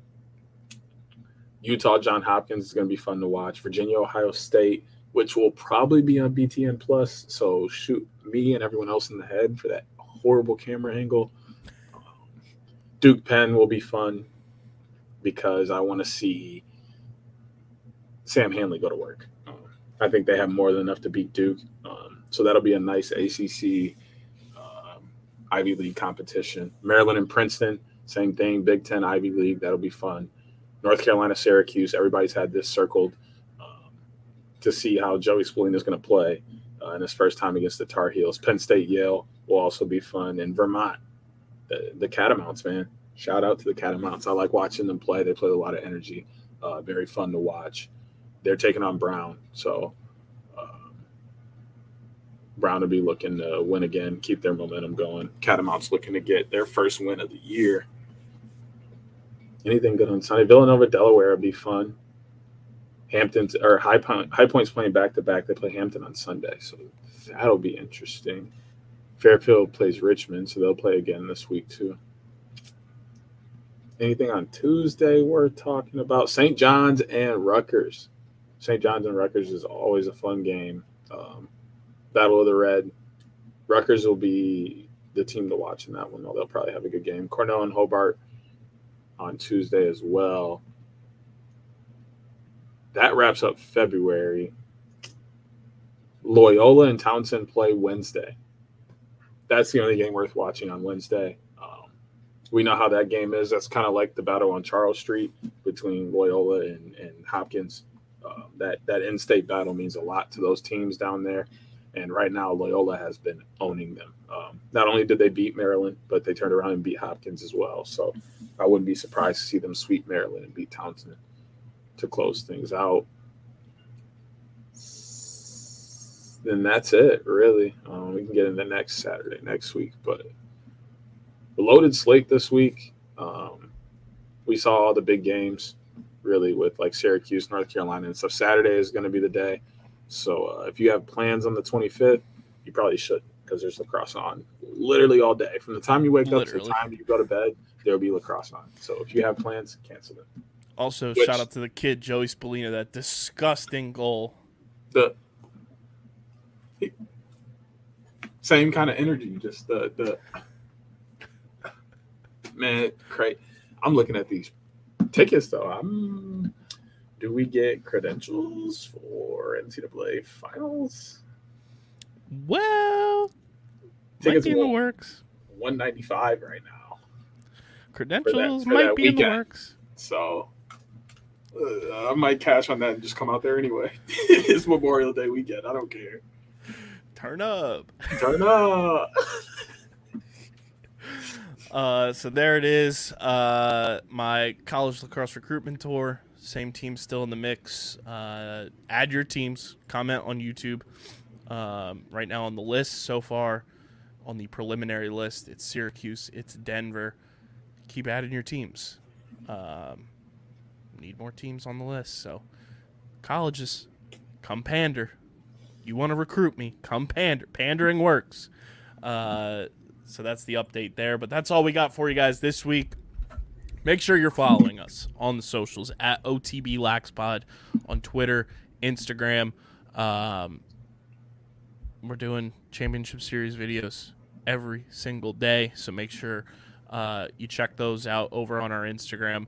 Utah, John Hopkins is going to be fun to watch. Virginia, Ohio State, which will probably be on BTN Plus. So shoot me and everyone else in the head for that horrible camera angle. Duke Penn will be fun because I want to see Sam Handley go to work. Um, I think they have more than enough to beat Duke. Um, so that'll be a nice ACC uh, Ivy League competition. Maryland and Princeton, same thing. Big Ten, Ivy League. That'll be fun. North Carolina, Syracuse. Everybody's had this circled um, to see how Joey Spallina is going to play uh, in his first time against the Tar Heels. Penn State, Yale will also be fun. And Vermont, the, Catamounts, man. Shout out to the Catamounts. I like watching them play. They play a lot of energy. Uh, very fun to watch. They're taking on Brown, so um, Brown will be looking to win again, keep their momentum going. Catamounts looking to get their first win of the year. Anything good on Sunday? Villanova, Delaware would be fun. Hampton's or High Point, High Point's playing back to back. They play Hampton on Sunday, so that'll be interesting. Fairfield plays Richmond, so they'll play again this week too. Anything on Tuesday worth talking about? St. John's and Rutgers. St. John's and Rutgers is always a fun game. Um, Battle of the Red. Rutgers will be the team to watch in that one, though. They'll probably have a good game. Cornell and Hobart on Tuesday as well. That wraps up February. Loyola and Townsend play Wednesday. That's the only game worth watching on Wednesday. Um, we know how that game is. That's kind of like the battle on Charles Street between Loyola and, and Hopkins. Um, that that in-state battle means a lot to those teams down there. And right now, Loyola has been owning them. Um, not only did they beat Maryland, but they turned around and beat Hopkins as well. So I wouldn't be surprised to see them sweep Maryland and beat Townsend to close things out. Then that's it, really. Um, we can get into next Saturday, next week, but a loaded slate this week. Um, we saw all the big games, really, with like Syracuse, North Carolina, and stuff. Saturday is going to be the day. So uh, if you have plans on the 25th, you probably should because there's lacrosse on literally all day. From the time you wake up to the time you go to bed, there will be lacrosse on. So if you have plans, cancel them. Also, Which- shout out to the kid Joey Spallina. That disgusting goal. the same kind of energy. Just the the man, great. I'm looking at these tickets though. I'm. Do we get credentials for NCAA finals? Well, Tickets might be in the works. 195 right now. Credentials for might that be in the works. So uh, I might cash on that and just come out there anyway. *laughs* it's Memorial Day weekend. I don't care. Turn up. Turn up. *laughs* Uh, so there it is. Uh, my college lacrosse recruitment tour. Same team still in the mix. Uh, add your teams. Comment on YouTube. Um, right now on the list so far, on the preliminary list, it's Syracuse, it's Denver. Keep adding your teams. Um, need more teams on the list. So colleges, come pander. You want to recruit me? Come pander. Pandering works. Uh, so that's the update there. But that's all we got for you guys this week. Make sure you're following us on the socials at OTB Laxpod on Twitter, Instagram. Um, we're doing championship series videos every single day, so make sure uh, you check those out over on our Instagram.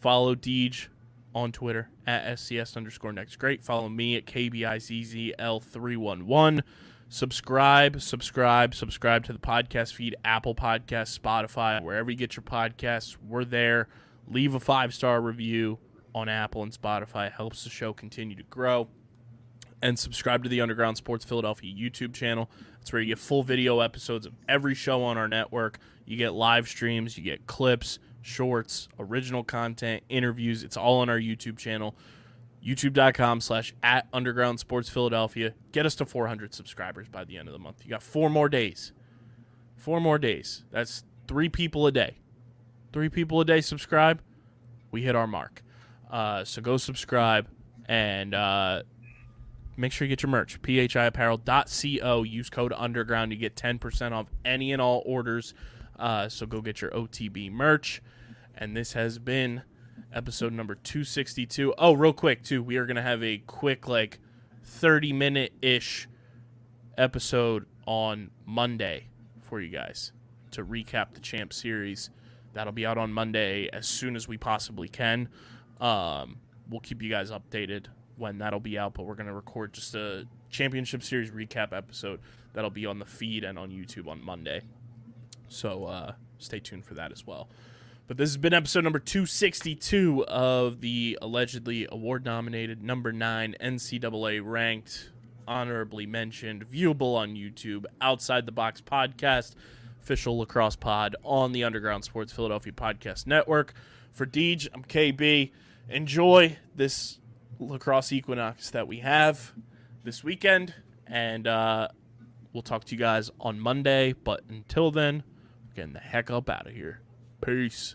Follow Deej on Twitter at SCS underscore next great. Follow me at KBIZZL311. Subscribe, subscribe, subscribe to the podcast feed, Apple Podcasts, Spotify, wherever you get your podcasts. We're there. Leave a five star review on Apple and Spotify. It helps the show continue to grow. And subscribe to the Underground Sports Philadelphia YouTube channel. That's where you get full video episodes of every show on our network. You get live streams, you get clips, shorts, original content, interviews. It's all on our YouTube channel youtube.com slash at underground sports philadelphia. Get us to 400 subscribers by the end of the month. You got four more days. Four more days. That's three people a day. Three people a day subscribe. We hit our mark. Uh, so go subscribe and uh, make sure you get your merch. Phiapparel.co use code underground you get 10% off any and all orders. Uh, so go get your otb merch and this has been episode number 262 oh real quick too we are going to have a quick like 30 minute ish episode on monday for you guys to recap the champ series. That'll be out on monday as soon as we possibly can. Um, we'll keep you guys updated when that'll be out but we're going to record just a championship series recap episode that'll be on the feed and on youtube on monday. So uh, stay tuned for that as well. But this has been episode number 262 of the allegedly award nominated number nine NCAA ranked, honorably mentioned, viewable on YouTube, Outside the Box podcast, official lacrosse pod on the Underground Sports Philadelphia Podcast Network. For Deej, I'm KB. Enjoy this lacrosse equinox that we have this weekend, and uh, we'll talk to you guys on Monday. But until then, getting the heck up out of here. Peace.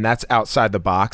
and that's outside the box.